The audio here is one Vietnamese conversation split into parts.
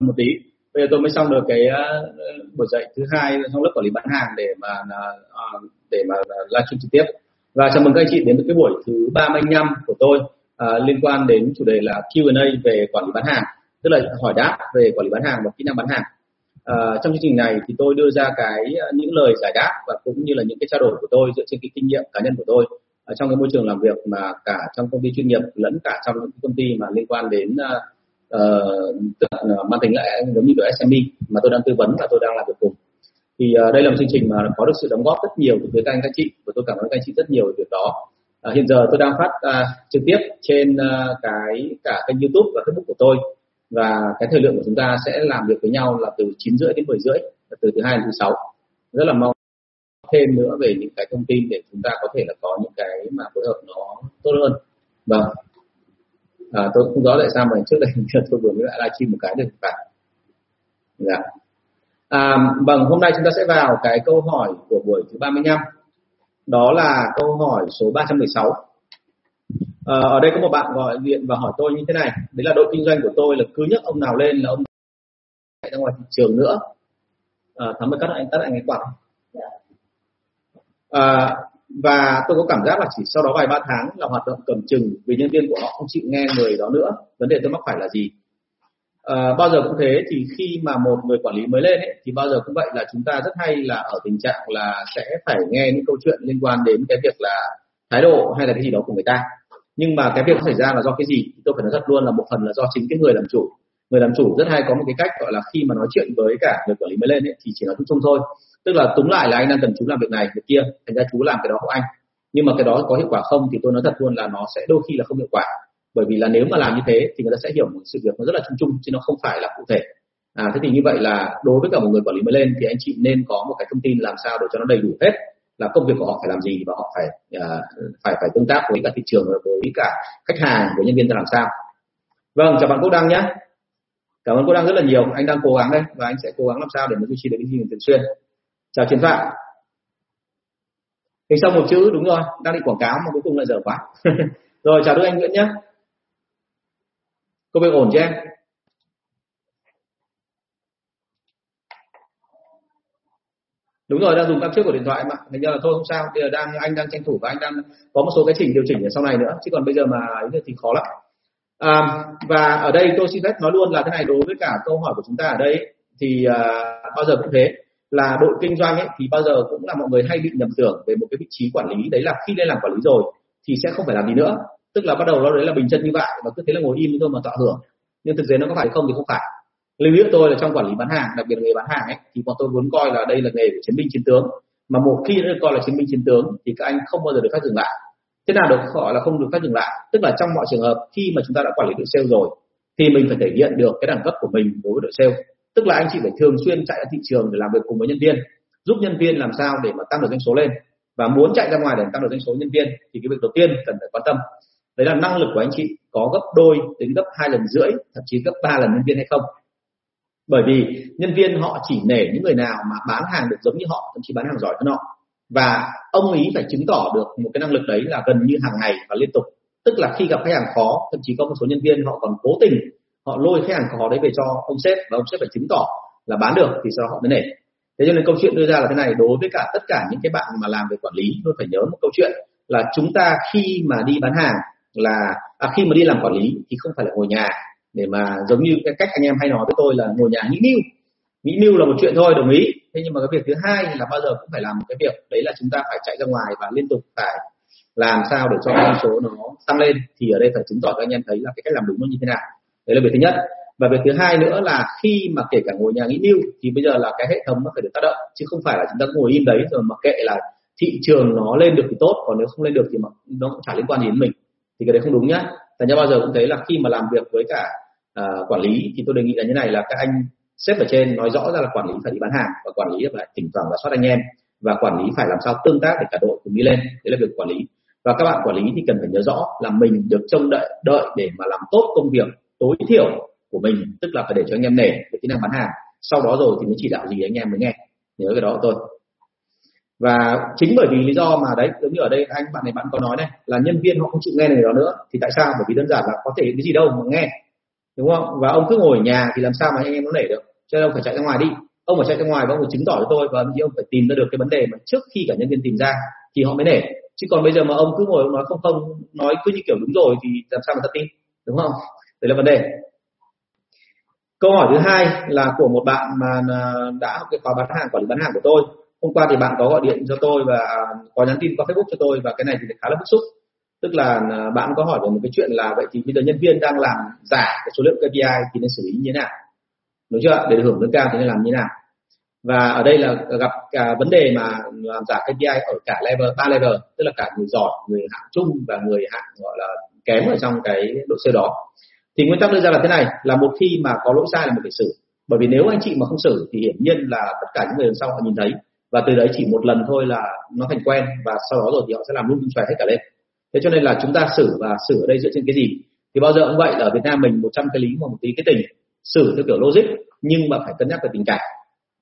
một tí. Bây giờ tôi mới xong được cái uh, buổi dạy thứ hai trong lớp quản lý bán hàng để mà uh, để mà livestream trực tiếp. Và chào mừng các anh chị đến với cái buổi thứ 35 của tôi uh, liên quan đến chủ đề là Q&A về quản lý bán hàng tức là hỏi đáp về quản lý bán hàng và kỹ năng bán hàng. Uh, trong chương trình này thì tôi đưa ra cái những lời giải đáp và cũng như là những cái trao đổi của tôi dựa trên cái kinh nghiệm cá nhân của tôi ở trong cái môi trường làm việc mà cả trong công ty chuyên nghiệp lẫn cả trong những công ty mà liên quan đến uh, uh, mang tính lại giống như kiểu SME mà tôi đang tư vấn và tôi đang làm việc cùng. Thì uh, đây là một chương trình mà có được sự đóng góp rất nhiều từ phía các anh các chị và tôi cảm ơn các anh chị rất nhiều về việc đó. Uh, hiện giờ tôi đang phát uh, trực tiếp trên uh, cái cả kênh YouTube và Facebook của tôi và cái thời lượng của chúng ta sẽ làm việc với nhau là từ 9 rưỡi đến 10 rưỡi từ thứ hai đến thứ sáu. Rất là mong thêm nữa về những cái thông tin để chúng ta có thể là có những cái mà phối hợp nó tốt hơn. Vâng à, tôi không rõ tại sao mà trước đây tôi vừa mới lại livestream một cái được phải dạ. À, vâng hôm nay chúng ta sẽ vào cái câu hỏi của buổi thứ 35 đó là câu hỏi số 316 à, ở đây có một bạn gọi điện và hỏi tôi như thế này. Đấy là đội kinh doanh của tôi là cứ nhấc ông nào lên là ông chạy ra ngoài thị trường nữa. À, thắm ơi cắt anh tắt anh cái quạt à, và tôi có cảm giác là chỉ sau đó vài ba tháng là hoạt động cầm chừng vì nhân viên của họ không chịu nghe người đó nữa. Vấn đề tôi mắc phải là gì? À, bao giờ cũng thế thì khi mà một người quản lý mới lên ấy, thì bao giờ cũng vậy là chúng ta rất hay là ở tình trạng là sẽ phải nghe những câu chuyện liên quan đến cái việc là thái độ hay là cái gì đó của người ta. Nhưng mà cái việc xảy ra là do cái gì tôi phải nói thật luôn là một phần là do chính cái người làm chủ. Người làm chủ rất hay có một cái cách gọi là khi mà nói chuyện với cả người quản lý mới lên ấy, thì chỉ nói chung chung thôi tức là túng lại là anh đang cần chú làm việc này việc kia thành ra chú làm cái đó của anh. Nhưng mà cái đó có hiệu quả không thì tôi nói thật luôn là nó sẽ đôi khi là không hiệu quả. Bởi vì là nếu mà làm như thế thì người ta sẽ hiểu một sự việc nó rất là chung chung chứ nó không phải là cụ thể. À thế thì như vậy là đối với cả một người quản lý mới lên thì anh chị nên có một cái thông tin làm sao để cho nó đầy đủ hết là công việc của họ phải làm gì và họ phải uh, phải phải tương tác với cả thị trường với cả khách hàng với nhân viên ra làm sao. Vâng chào bạn quốc đăng nhé. Cảm ơn quốc đăng rất là nhiều. Anh đang cố gắng đây và anh sẽ cố gắng làm sao để mà duy trì được cái gì thường xuyên chào chiến phạm hình xong một chữ đúng rồi đang định quảng cáo mà cuối cùng lại dở quá. Rồi chào đức anh nguyễn nhé. Công việc ổn chứ em? Đúng rồi đang dùng cam trước của điện thoại mà. Thành ra là thôi không sao. Bây giờ đang anh đang tranh thủ và anh đang có một số cái chỉnh điều chỉnh ở sau này nữa. Chứ còn bây giờ mà ấy thì khó lắm. À, và ở đây tôi xin phép nói luôn là thế này đối với cả câu hỏi của chúng ta ở đây thì à, bao giờ cũng thế là đội kinh doanh ấy, thì bao giờ cũng là mọi người hay bị nhầm tưởng về một cái vị trí quản lý. Đấy là khi lên làm quản lý rồi, thì sẽ không phải làm gì nữa. Tức là bắt đầu nó đấy là bình chân như vậy, và cứ thế là ngồi im thôi mà tọa hưởng. Nhưng thực tế nó có phải không thì không phải. Lưu ý tôi là trong quản lý bán hàng, đặc biệt là nghề bán hàng ấy, thì bọn tôi muốn coi là đây là nghề của chiến binh chiến tướng. Mà một khi đã được coi là chiến binh chiến tướng, thì các anh không bao giờ được phép dừng lại. Thế nào được gọi là không được phép dừng lại? Tức là trong mọi trường hợp, khi mà chúng ta đã quản lý đội sale rồi, thì mình phải thể hiện được cái đẳng cấp của mình đối với đội sale tức là anh chị phải thường xuyên chạy ra thị trường để làm việc cùng với nhân viên, giúp nhân viên làm sao để mà tăng được doanh số lên. Và muốn chạy ra ngoài để tăng được doanh số nhân viên thì cái việc đầu tiên cần phải quan tâm. Đấy là năng lực của anh chị có gấp đôi, đến gấp hai lần rưỡi, thậm chí gấp ba lần nhân viên hay không. Bởi vì nhân viên họ chỉ nể những người nào mà bán hàng được giống như họ, thậm chí bán hàng giỏi hơn họ. Và ông ý phải chứng tỏ được một cái năng lực đấy là gần như hàng ngày và liên tục. Tức là khi gặp khách hàng khó, thậm chí có một số nhân viên họ còn cố tình họ lôi khách hàng khó đấy về cho ông sếp và ông sếp phải chứng tỏ là bán được thì sau đó họ mới nể. Thế cho nên câu chuyện đưa ra là thế này đối với cả tất cả những cái bạn mà làm về quản lý luôn phải nhớ một câu chuyện là chúng ta khi mà đi bán hàng là à, khi mà đi làm quản lý thì không phải là ngồi nhà. Để mà giống như cái cách anh em hay nói với tôi là ngồi nhà nghĩ mưu. Nghĩ mưu là một chuyện thôi đồng ý. Thế nhưng mà cái việc thứ hai là bao giờ cũng phải làm một cái việc đấy là chúng ta phải chạy ra ngoài và liên tục phải làm sao để cho con số nó tăng lên. Thì ở đây phải chứng tỏ cho anh em thấy là cái cách làm đúng nó như thế nào đấy là việc thứ nhất. Và việc thứ hai nữa là khi mà kể cả ngồi nhà nghĩ mưu thì bây giờ là cái hệ thống nó phải được tác động chứ không phải là chúng ta ngồi im đấy rồi mà kệ là thị trường nó lên được thì tốt còn nếu không lên được thì mà nó cũng chả liên quan gì đến mình. Thì cái đấy không đúng nhá. Thành ra bao giờ cũng thấy là khi mà làm việc với cả uh, quản lý thì tôi đề nghị là như này là các anh sếp ở trên nói rõ ra là quản lý phải đi bán hàng và quản lý phải thỉnh thoảng là soát anh em và quản lý phải làm sao tương tác để cả đội cùng đi lên. Đấy là việc quản lý. Và các bạn quản lý thì cần phải nhớ rõ là mình được trông đợi đợi để mà làm tốt công việc tối thiểu của mình, tức là phải để cho anh em nể về kỹ năng bán hàng. Sau đó rồi thì mới chỉ đạo gì anh em mới nghe. Nhớ cái đó của tôi. Và chính bởi vì lý do mà đấy, giống như ở đây anh bạn này bạn có nói đây là nhân viên họ không chịu nghe này đó nữa, thì tại sao? Bởi vì đơn giản là có thể cái gì đâu mà nghe. Đúng không? Và ông cứ ngồi ở nhà thì làm sao mà anh em nó nể được? Cho nên ông phải chạy ra ngoài đi. Ông phải chạy ra ngoài và ông phải chứng tỏ cho tôi và ông phải tìm ra được cái vấn đề mà trước khi cả nhân viên tìm ra thì họ mới nể. Chứ còn bây giờ mà ông cứ ngồi ông nói không không, nói cứ như kiểu đúng rồi thì làm sao mà ta tin? Đúng không? Đấy là vấn đề. Câu hỏi thứ hai là của một bạn mà à, đã học cái khóa bán hàng, quản lý bán hàng của tôi. Hôm qua thì bạn có gọi điện cho tôi và có nhắn tin qua facebook cho tôi và cái này thì khá là bức xúc. Tức là à, bạn có hỏi về một cái chuyện là vậy thì bây giờ nhân viên đang làm giả cái số lượng KPI thì nên xử lý như thế nào? Đúng chưa để được hưởng lương cao thì nên làm như thế nào? Và ở đây là gặp cả vấn đề mà làm giả KPI ở cả level, ba level, tức là cả người giỏi, người hạng trung và người hạng, gọi là, kém ở trong cái độ sale đó thì nguyên tắc đưa ra là thế này, là một khi mà có lỗi sai là một phải xử bởi vì nếu anh chị mà không xử thì hiển nhiên là tất cả những người đằng sau họ nhìn thấy. Và từ đấy chỉ một lần thôi là nó thành quen và sau đó rồi thì họ sẽ làm luôn xòe hết cả lên. Thế cho nên là chúng ta xử và xử ở đây dựa trên cái gì? Thì bao giờ cũng vậy là ở Việt Nam mình 100 cái lý mà một tí cái tình, xử theo kiểu logic, nhưng mà phải cân nhắc về tình cảm.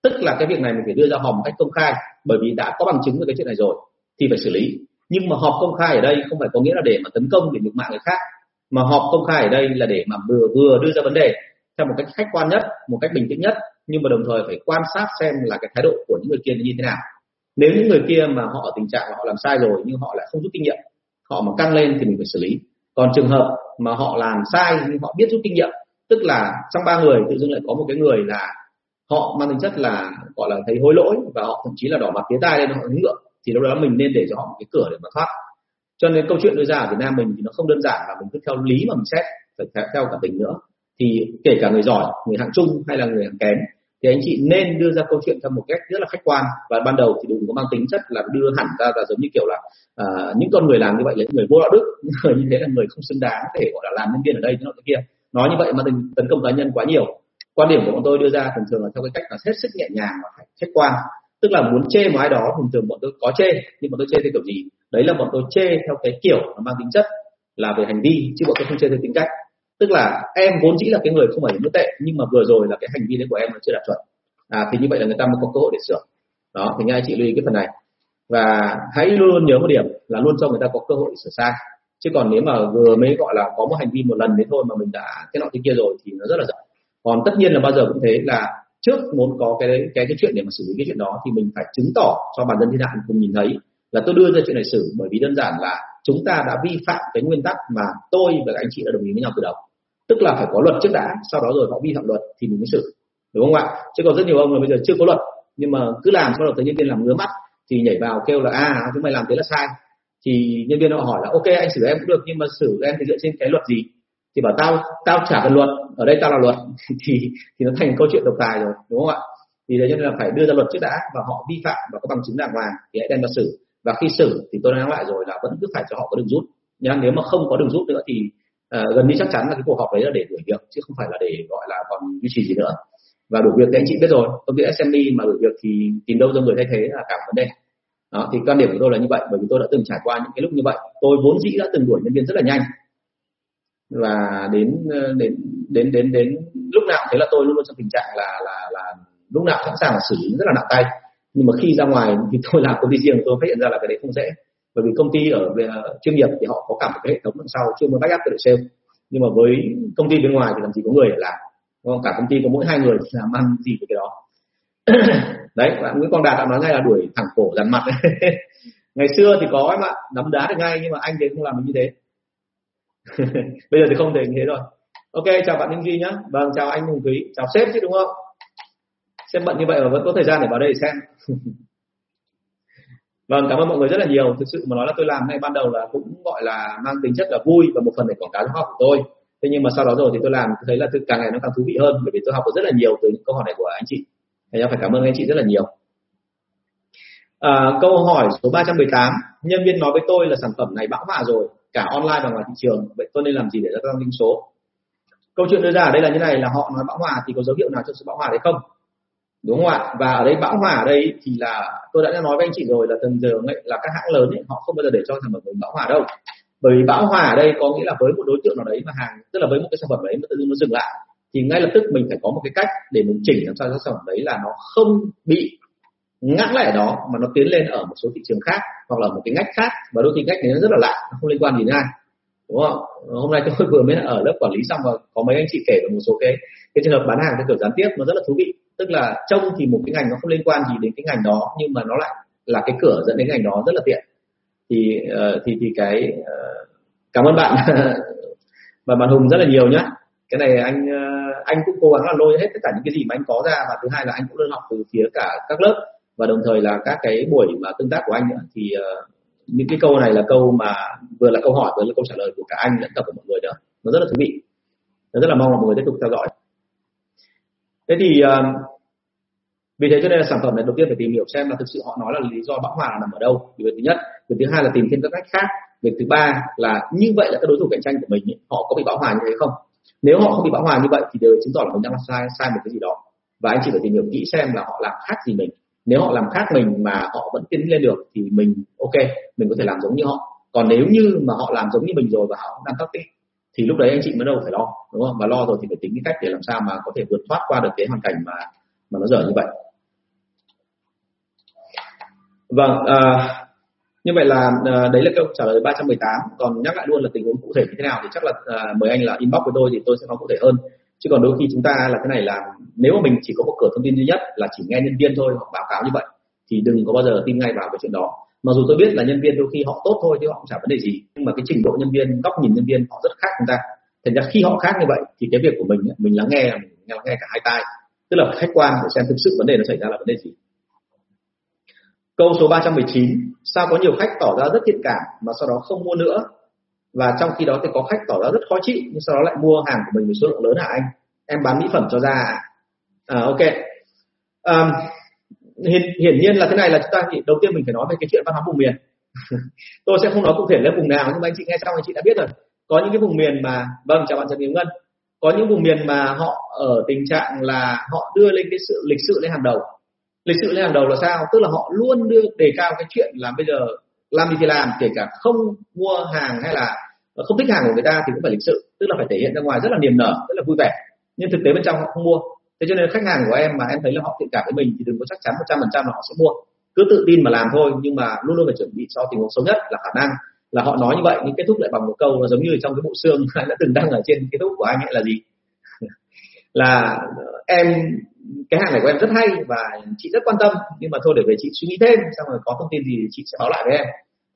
Tức là cái việc này mình phải đưa ra họp một cách công khai, bởi vì đã có bằng chứng về cái chuyện này rồi thì phải xử lý. Nhưng mà họp công khai ở đây không phải có nghĩa là để mà tấn công để nhục mạ người khác mà họp công khai ở đây là để mà vừa vừa đưa ra vấn đề theo một cách khách quan nhất, một cách bình tĩnh nhất, nhưng mà đồng thời phải quan sát xem là cái thái độ của những người kia như thế nào. Nếu những người kia mà họ ở tình trạng họ làm sai rồi nhưng họ lại không rút kinh nghiệm, họ mà căng lên thì mình phải xử lý. Còn trường hợp mà họ làm sai nhưng họ biết rút kinh nghiệm, tức là trong ba người tự dưng lại có một cái người là họ mang tính chất là, gọi là thấy hối lỗi và họ thậm chí là đỏ mặt phía tai lên, họ hứng ngượng thì lúc đó mình nên để cho họ một cái cửa để mà thoát cho nên câu chuyện đưa ra ở Việt Nam mình thì nó không đơn giản là mình cứ theo lý mà mình xét phải theo cả tình nữa. Thì kể cả người giỏi người hạng trung hay là người hạng kém thì anh chị nên đưa ra câu chuyện theo một cách rất là khách quan. Và ban đầu thì đừng có mang tính chất là đưa hẳn ra là giống như kiểu là uh, những con người làm như vậy là những người vô đạo đức những người như thế là người không xứng đáng để gọi là làm nhân viên ở đây thế kia. Nói như vậy mà đừng tấn công cá nhân quá nhiều. Quan điểm của bọn tôi đưa ra thường thường là theo cái cách là hết sức nhẹ nhàng và phải khách quan. Tức là muốn chê một ai đó thường thường bọn tôi có chê nhưng bọn tôi chê theo kiểu gì? Đấy là bọn tôi chê theo cái kiểu nó mang tính chất là về hành vi, chứ bọn tôi không chê theo tính cách. Tức là em vốn dĩ là cái người không phải là tệ, nhưng mà vừa rồi là cái hành vi đấy của em nó chưa đạt chuẩn. À thì như vậy là người ta mới có cơ hội để sửa. Đó, thì nghe chị lưu ý cái phần này. Và hãy luôn nhớ một điểm là luôn cho người ta có cơ hội sửa sai. Chứ còn nếu mà vừa mới gọi là có một hành vi một lần đấy thôi mà mình đã cái nọ cái kia rồi thì nó rất là dở còn tất nhiên là bao giờ cũng thế là trước muốn có cái cái cái chuyện để mà xử lý cái chuyện đó thì mình phải chứng tỏ cho bản thân thiên hạ cùng nhìn thấy là tôi đưa ra chuyện này xử bởi vì đơn giản là chúng ta đã vi phạm cái nguyên tắc mà tôi và các anh chị đã đồng ý với nhau từ đầu. Tức là phải có luật trước đã, sau đó rồi họ vi phạm luật thì mình mới xử. Đúng không ạ? Chứ còn rất nhiều ông là bây giờ chưa có luật, nhưng mà cứ làm sau đó tới nhân viên làm ngứa mắt thì nhảy vào kêu là à chúng mày làm thế là sai. Thì nhân viên họ hỏi là, ok, anh xử em cũng được, nhưng mà xử em thì dựa trên cái luật gì? Thì bảo, tao tao trả cần luật, ở đây tao là luật. Thì thì nó thành câu chuyện độc tài rồi, đúng không ạ? Thì đấy cho nên là phải đưa ra luật trước đã và họ vi phạm và có bằng chứng đàng hoàng thì hãy đem ra xử và khi xử thì tôi đã nói lại rồi là vẫn cứ phải cho họ có đường rút. Nhưng nếu mà không có đường rút nữa thì uh, gần như chắc chắn là cái cuộc họp đấy là để đuổi việc chứ không phải là để gọi là còn duy trì gì nữa. Và đuổi việc thì anh chị biết rồi công ty SME mà đuổi việc thì tìm đâu ra người thay thế là cả vấn đề. Đó thì quan điểm của tôi là như vậy bởi vì tôi đã từng trải qua những cái lúc như vậy. Tôi vốn dĩ đã từng đuổi nhân viên rất là nhanh. Và đến ờ, đến đến đến đến lúc nào thế là tôi luôn luôn trong tình trạng là là là lúc nào sẵn sàng xử lý rất là nặng tay nhưng mà khi ra ngoài thì tôi làm công ty riêng, tôi phát hiện ra là cái đấy không dễ. Bởi vì công ty ở về chuyên nghiệp thì họ có cả một cái hệ thống đằng sau chuyên môn backup cho đội sale. Nhưng mà với công ty bên ngoài thì làm gì có người để làm. Không? cả công ty có mỗi hai người làm ăn gì với cái đó. Đấy, bạn Nguyễn Quang Đạt đã nói ngay là đuổi thẳng cổ dằn mặt. Ngày xưa thì có em ạ, nắm đá được ngay nhưng mà anh thì không làm được như thế. Bây giờ thì không thể như thế rồi. Ok, chào bạn Ninh Duy nhá. Vâng chào anh Hùng quý. Chào sếp chứ, đúng không? Xem bận như vậy mà vẫn có thời gian để vào đây để xem. Vâng cảm ơn mọi người rất là nhiều. Thực sự mà nói là tôi làm ngay ban đầu là cũng gọi là mang tính chất là vui và một phần để quảng cáo cho học của tôi. Thế nhưng mà sau đó rồi thì tôi làm tôi thấy là càng ngày nó càng thú vị hơn bởi vì tôi học được rất là nhiều từ những câu hỏi này của anh chị. Thế nên phải cảm ơn anh chị rất là nhiều. À, câu hỏi số 318 nhân viên nói với tôi là sản phẩm này bão hòa rồi cả online và ngoài thị trường. Vậy tôi nên làm gì để gia tăng doanh số? Câu chuyện đưa ra ở đây là như này là họ nói bão hòa thì có dấu hiệu nào cho sự bão hòa đấy không? Đúng không ạ? Và ở đây bão hòa ở đây thì là tôi đã nói với anh chị rồi là từng giờ là các hãng lớn ấy, họ không bao giờ để cho sản phẩm mình bão hòa đâu. Bởi vì bão hòa ở đây có nghĩa là với một đối tượng nào đấy mà hàng tức là với một cái sản phẩm đấy mà tự dưng nó dừng lại thì ngay lập tức mình phải có một cái cách để mình chỉnh làm sao cho sản phẩm đấy là nó không bị ngã lại đó mà nó tiến lên ở một số thị trường khác hoặc là một cái ngách khác. Và đôi khi ngách đấy nó rất là lạ nó không liên quan gì đến ai. Đúng không? Hôm nay tôi vừa mới ở lớp quản lý xong và có mấy anh chị kể về một số cái cái trường hợp bán hàng theo kiểu gián tiếp nó rất là thú vị tức là trông thì một cái ngành nó không liên quan gì đến cái ngành đó nhưng mà nó lại là cái cửa dẫn đến ngành đó rất là tiện. Thì uh, thì thì cái uh, cảm ơn bạn. Và bạn hùng rất là nhiều nhá. Cái này anh ờ, anh cũng cố gắng là lôi hết tất cả những cái gì mà anh có ra và thứ hai là anh cũng luôn học từ phía cả các lớp và đồng thời là các cái buổi mà tương tác của anh nữa. Thì uh, những cái câu này là câu mà vừa là câu hỏi vừa là câu trả lời của cả anh lẫn cả của mọi người nữa. Nó rất là thú vị. Nó rất là mong là mọi người tiếp tục theo dõi thế thì ờ, vì thế cho nên là sản phẩm này đầu tiên phải tìm hiểu xem là thực sự họ nói là lý do bão hòa là nằm ở đâu. Việc thứ nhất việc thứ hai là tìm thêm các cách khác. Việc thứ ba là như vậy là các đối thủ cạnh tranh của mình ấy, họ có bị bão hòa như thế không? Nếu họ không bị bão hòa như vậy thì đều chứng tỏ là mình đang sai sai một cái gì đó. Và anh chị phải tìm hiểu kỹ xem là họ làm khác gì mình. Nếu họ làm khác mình mà họ vẫn tiến lên được thì mình ok mình có thể làm giống như họ. Còn nếu như mà họ làm giống như mình rồi và họ đang tắc tích thì lúc đấy anh chị mới đâu phải lo đúng không? Và lo rồi thì phải tính cái cách để làm sao mà có thể vượt thoát qua được cái hoàn cảnh mà mà nó dở như vậy. Vâng à, như vậy là à, đấy là câu trả lời 318 còn nhắc lại luôn là tình huống cụ thể như thế nào thì chắc là à, mời anh là inbox với tôi thì tôi sẽ nói cụ thể hơn. Chứ còn đôi khi chúng ta là cái này là nếu mà mình chỉ có một cửa thông tin duy nhất là chỉ nghe nhân viên thôi hoặc báo cáo như vậy thì đừng có bao giờ tin ngay vào cái chuyện đó mặc dù tôi biết là nhân viên đôi khi họ tốt thôi chứ họ cũng chả vấn đề gì nhưng mà cái trình độ nhân viên góc nhìn nhân viên họ rất khác chúng ta. Thành ra khi họ khác như vậy thì cái việc của mình mình lắng nghe mình lắng nghe cả hai tai. Tức là khách quan để xem thực sự vấn đề nó xảy ra là vấn đề gì. Câu số 319 sao có nhiều khách tỏ ra rất thiện cảm mà sau đó không mua nữa? Và trong khi đó thì có khách tỏ ra rất khó chịu nhưng sau đó lại mua hàng của mình với số lượng lớn hả anh? Em bán mỹ phẩm cho ra à? à ok. Um, hiển, hiển nhiên là thế này là chúng ta thì đầu tiên mình phải nói về cái chuyện văn hóa vùng miền. Tôi sẽ không nói cụ thể là vùng nào nhưng mà anh chị nghe xong anh chị đã biết rồi. Có những cái vùng miền mà vâng chào bạn trần Hiếu Ngân. Có những vùng miền mà họ ở tình trạng là họ đưa lên cái sự lịch sự lên hàng đầu. Lịch sự lên hàng đầu là sao? Tức là họ luôn đưa đề cao cái chuyện là bây giờ làm gì thì làm kể cả không mua hàng hay là không thích hàng của người ta thì cũng phải lịch sự. Tức là phải thể hiện ra ngoài rất là niềm nở rất là vui vẻ. Nhưng thực tế bên trong họ không mua thế cho nên khách hàng của em mà em thấy là họ thiện cảm với mình thì đừng có chắc chắn một trăm phần trăm là họ sẽ mua. Cứ tự tin mà làm thôi, nhưng mà luôn luôn phải chuẩn bị cho tình huống xấu nhất là khả năng là họ nói như vậy nhưng kết thúc lại bằng một câu là giống như trong cái bộ xương đã từng đăng ở trên kết thúc của anh ấy là gì? Là ờ, em, cái hàng này của em rất hay và chị rất quan tâm, nhưng mà thôi để về chị suy nghĩ thêm, xong rồi có thông tin gì chị sẽ báo lại với em.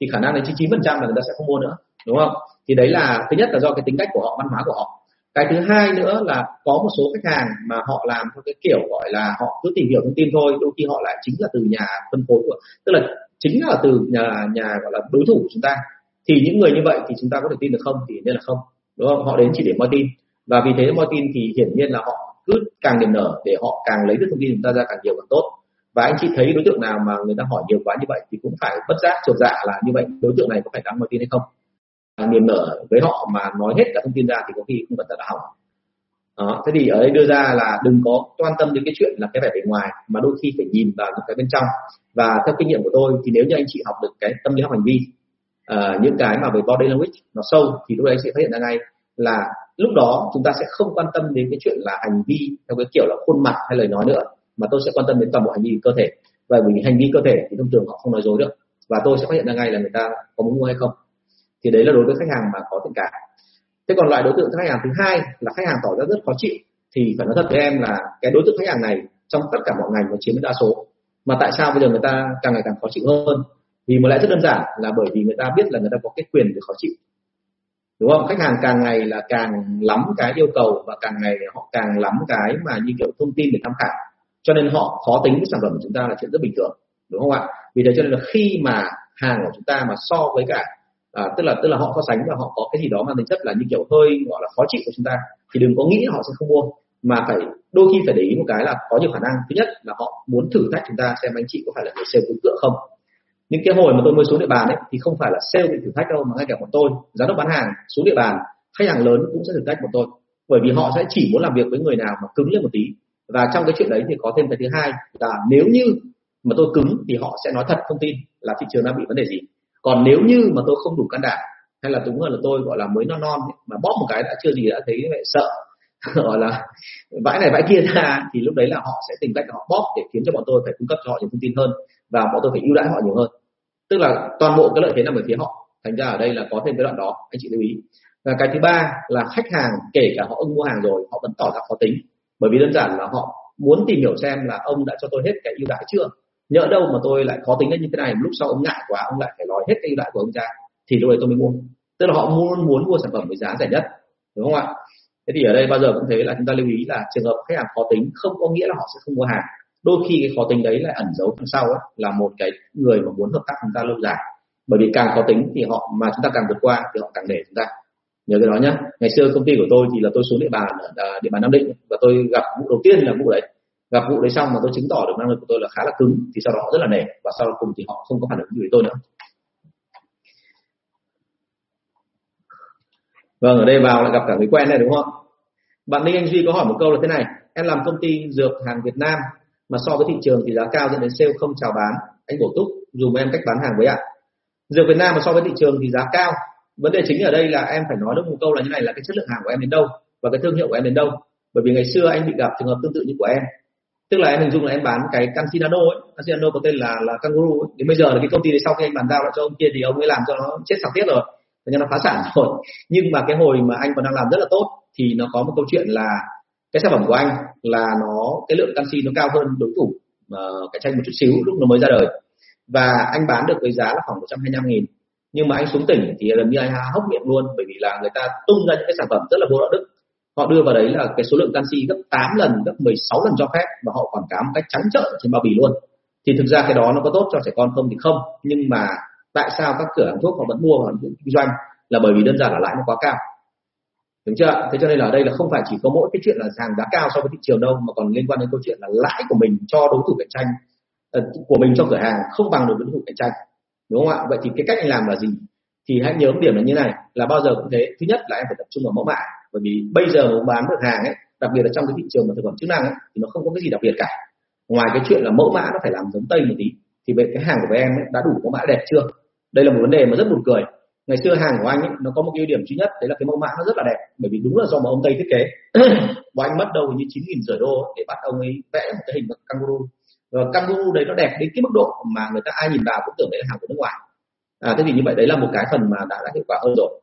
Thì khả năng là chín chín phần trăm là người ta sẽ không mua nữa, đúng không? Thì đấy là, thứ nhất là do cái tính cách của họ, văn hóa của họ cái thứ hai nữa là có một số khách hàng mà họ làm theo cái kiểu gọi là họ cứ tìm hiểu thông tin thôi, đôi khi họ lại chính là từ nhà phân phối của, tức là chính là từ nhà nhà gọi là đối thủ của chúng ta. Thì những người như vậy thì chúng ta có thể tin được không? Thì nên là không, đúng không? Họ đến chỉ để moi tin và vì thế moi tin thì hiển nhiên là họ cứ càng niềm nở để họ càng lấy được thông tin chúng ta ra càng nhiều càng tốt. Và anh chị thấy đối tượng nào mà người ta hỏi nhiều quá như vậy thì cũng phải bất giác chuột dạ là như vậy, đối tượng này có phải đáng moi tin hay không? Niềm nở với họ mà nói hết cả thông tin ra thì có khi không cần thận đã hỏng. Đó. thế thì ở đây đưa ra là đừng có quan tâm đến cái chuyện là cái vẻ bề ngoài mà đôi khi phải nhìn vào những cái bên trong. Và theo kinh nghiệm của tôi thì nếu như anh chị học được cái tâm lý học hành vi uh, những cái mà về body language nó sâu thì lúc đấy sẽ phát hiện ra ngay là lúc đó chúng ta sẽ không quan tâm đến cái chuyện là hành vi theo cái kiểu là khuôn mặt hay lời nói nữa mà tôi sẽ quan tâm đến toàn bộ hành vi cơ thể. Và vì hành vi cơ thể thì thông thường họ không nói dối được. Và tôi sẽ phát hiện ra ngay là người ta có muốn mua hay không thì đấy là đối với khách hàng mà có thiện cảm. Thế còn loại đối tượng khách hàng thứ hai là khách hàng tỏ ra rất khó chịu, thì phải nói thật với em là cái đối tượng khách hàng này trong tất cả mọi ngành nó chiếm đa số. Mà tại sao bây giờ người ta càng ngày càng khó chịu hơn? Vì một lẽ rất đơn giản là bởi vì người ta biết là người ta có cái quyền để khó chịu. Đúng không? Khách hàng càng ngày là càng lắm cái yêu cầu và càng ngày họ càng lắm cái mà như kiểu thông tin để tham khảo. Cho nên họ khó tính với sản phẩm của chúng ta là chuyện rất bình thường. Đúng không ạ? Vì thế cho nên là khi mà hàng của chúng ta mà so với cả à, tức là tức là họ so sánh và họ có cái gì đó mang tính chất là như kiểu hơi gọi là khó chịu của chúng ta thì đừng có nghĩ họ sẽ không mua mà phải đôi khi phải để ý một cái là có nhiều khả năng. Thứ nhất là họ muốn thử thách chúng ta xem anh chị có phải là người sale cứng cựa không. Những cái hồi mà tôi mới xuống địa bàn ấy thì không phải là sale bị thử thách đâu mà ngay cả bọn tôi giám đốc bán hàng xuống địa bàn khách hàng lớn cũng sẽ thử thách bọn tôi. Bởi vì họ sẽ chỉ muốn làm việc với người nào mà cứng lên một tí. Và trong cái chuyện đấy thì có thêm cái thứ hai là nếu như mà tôi cứng thì họ sẽ nói thật thông tin là thị trường đang bị vấn đề gì còn nếu như mà tôi không đủ can đảm hay là đúng hơn là tôi gọi là mới non non ấy, mà bóp một cái đã chưa gì đã thấy vậy sợ gọi là vãi này vãi kia ra thì lúc đấy là họ sẽ tìm cách họ bóp để khiến cho bọn tôi phải cung cấp cho họ nhiều thông tin hơn và bọn tôi phải ưu đãi họ nhiều hơn. Tức là toàn bộ cái lợi thế nằm ở phía họ. Thành ra ở đây là có thêm cái đoạn đó anh chị lưu ý. Và cái thứ ba là khách hàng kể cả họ ưng mua hàng rồi họ vẫn tỏ ra khó tính. Bởi vì đơn giản là họ muốn tìm hiểu xem là ông đã cho tôi hết cái ưu đãi chưa? Nhỡ đâu mà tôi lại khó tính đến như thế này lúc sau ông ngại quá ông lại phải nói hết cái ưu đãi của ông ra thì lúc đấy tôi mới mua. Tức là họ muốn muốn mua sản phẩm với giá rẻ nhất đúng không ạ? Thế thì ở đây bao giờ cũng thế là chúng ta lưu ý là trường hợp khách hàng khó tính không có nghĩa là họ sẽ không mua hàng. Đôi khi cái khó tính đấy lại ẩn giấu đằng sau ấy, là một cái người mà muốn hợp tác chúng ta lâu dài. Bởi vì càng khó tính thì họ mà chúng ta càng vượt qua thì họ càng để chúng ta. Nhớ cái đó nhé ngày xưa công ty của tôi thì là tôi xuống địa bàn à, địa bàn nam định và tôi gặp vụ đầu tiên là vụ đấy gặp vụ đấy xong mà tôi chứng tỏ được năng lực của tôi là khá là cứng, thì sau đó họ rất là nể, và sau cùng thì họ không có phản ứng gì với tôi nữa. Vâng ở đây vào lại gặp cả người quen này đúng không bạn Đinh Anh Duy có hỏi một câu là thế này, em làm công ty dược hàng Việt Nam, mà so với thị trường thì giá cao dẫn đến sale không chào bán. Anh bổ túc, dùm em cách bán hàng với ạ. Dược Việt Nam mà so với thị trường thì giá cao. Vấn đề chính ở đây là em phải nói được một câu là như này là cái chất lượng hàng của em đến đâu và cái thương hiệu của em đến đâu. Bởi vì ngày xưa anh bị gặp trường hợp tương tự như của em tức là em hình dung là em bán cái Cancinano ấy. Cancinano có tên là là Kangaroo ấy. đến bây giờ là cái công ty đấy sau khi anh bàn giao lại cho ông kia thì ông ấy làm cho nó chết sạc tiết rồi. Cho nó phá sản rồi. Nhưng mà cái hồi mà anh còn đang làm rất là tốt thì nó có một câu chuyện là cái sản phẩm của anh là nó cái lượng canxi nó cao hơn đối thủ uh, cạnh tranh một chút xíu lúc nó mới ra đời. Và anh bán được với giá là khoảng 125 nghìn. Nhưng mà anh xuống tỉnh thì gần như anh hốc miệng luôn bởi vì là người ta tung ra những cái sản phẩm rất là vô đạo đức họ đưa vào đấy là cái số lượng canxi gấp 8 lần, gấp 16 lần cho phép và họ quảng cáo một cách trắng trợn trên bao bì luôn. Thì thực ra cái đó nó có tốt cho trẻ con không thì không, nhưng mà tại sao các cửa hàng thuốc họ vẫn mua và vẫn kinh doanh là bởi vì đơn giản là lãi nó quá cao. Đúng chưa thế cho nên là ở đây là không phải chỉ có mỗi cái chuyện là hàng giá cao so với thị trường đâu, mà còn liên quan đến câu chuyện là lãi của mình cho đối thủ cạnh tranh ờ, của mình cho cửa hàng không bằng đối đối thủ cạnh tranh. Đúng không ạ? Vậy thì cái cách anh làm là gì? Thì hãy nhớ một điểm là như này, là bao giờ cũng thế. Thứ nhất là em phải tập trung vào mẫu mã bởi vì bây giờ muốn bán được hàng ấy đặc biệt là trong cái thị trường mà thực phẩm chức năng ấy thì nó không có cái gì đặc biệt cả. Ngoài cái chuyện là mẫu mã nó phải làm giống tây một tí thì về cái hàng của em ấy, đã đủ mẫu mã đẹp chưa? Đây là một vấn đề mà rất buồn cười. Ngày xưa hàng của anh ấy, nó có một ưu điểm duy nhất đấy là cái mẫu mã nó rất là đẹp bởi vì đúng là do mà ông tây thiết kế. Và anh mất đâu như chín nghìn rưỡi đô để bắt ông ấy vẽ một cái hình kangaroo. Và kangaroo đấy nó đẹp đến cái mức độ mà người ta ai nhìn vào cũng tưởng đấy là hàng của nước ngoài. À thế thì như vậy đấy là một cái phần mà đã đã hiệu quả hơn rồi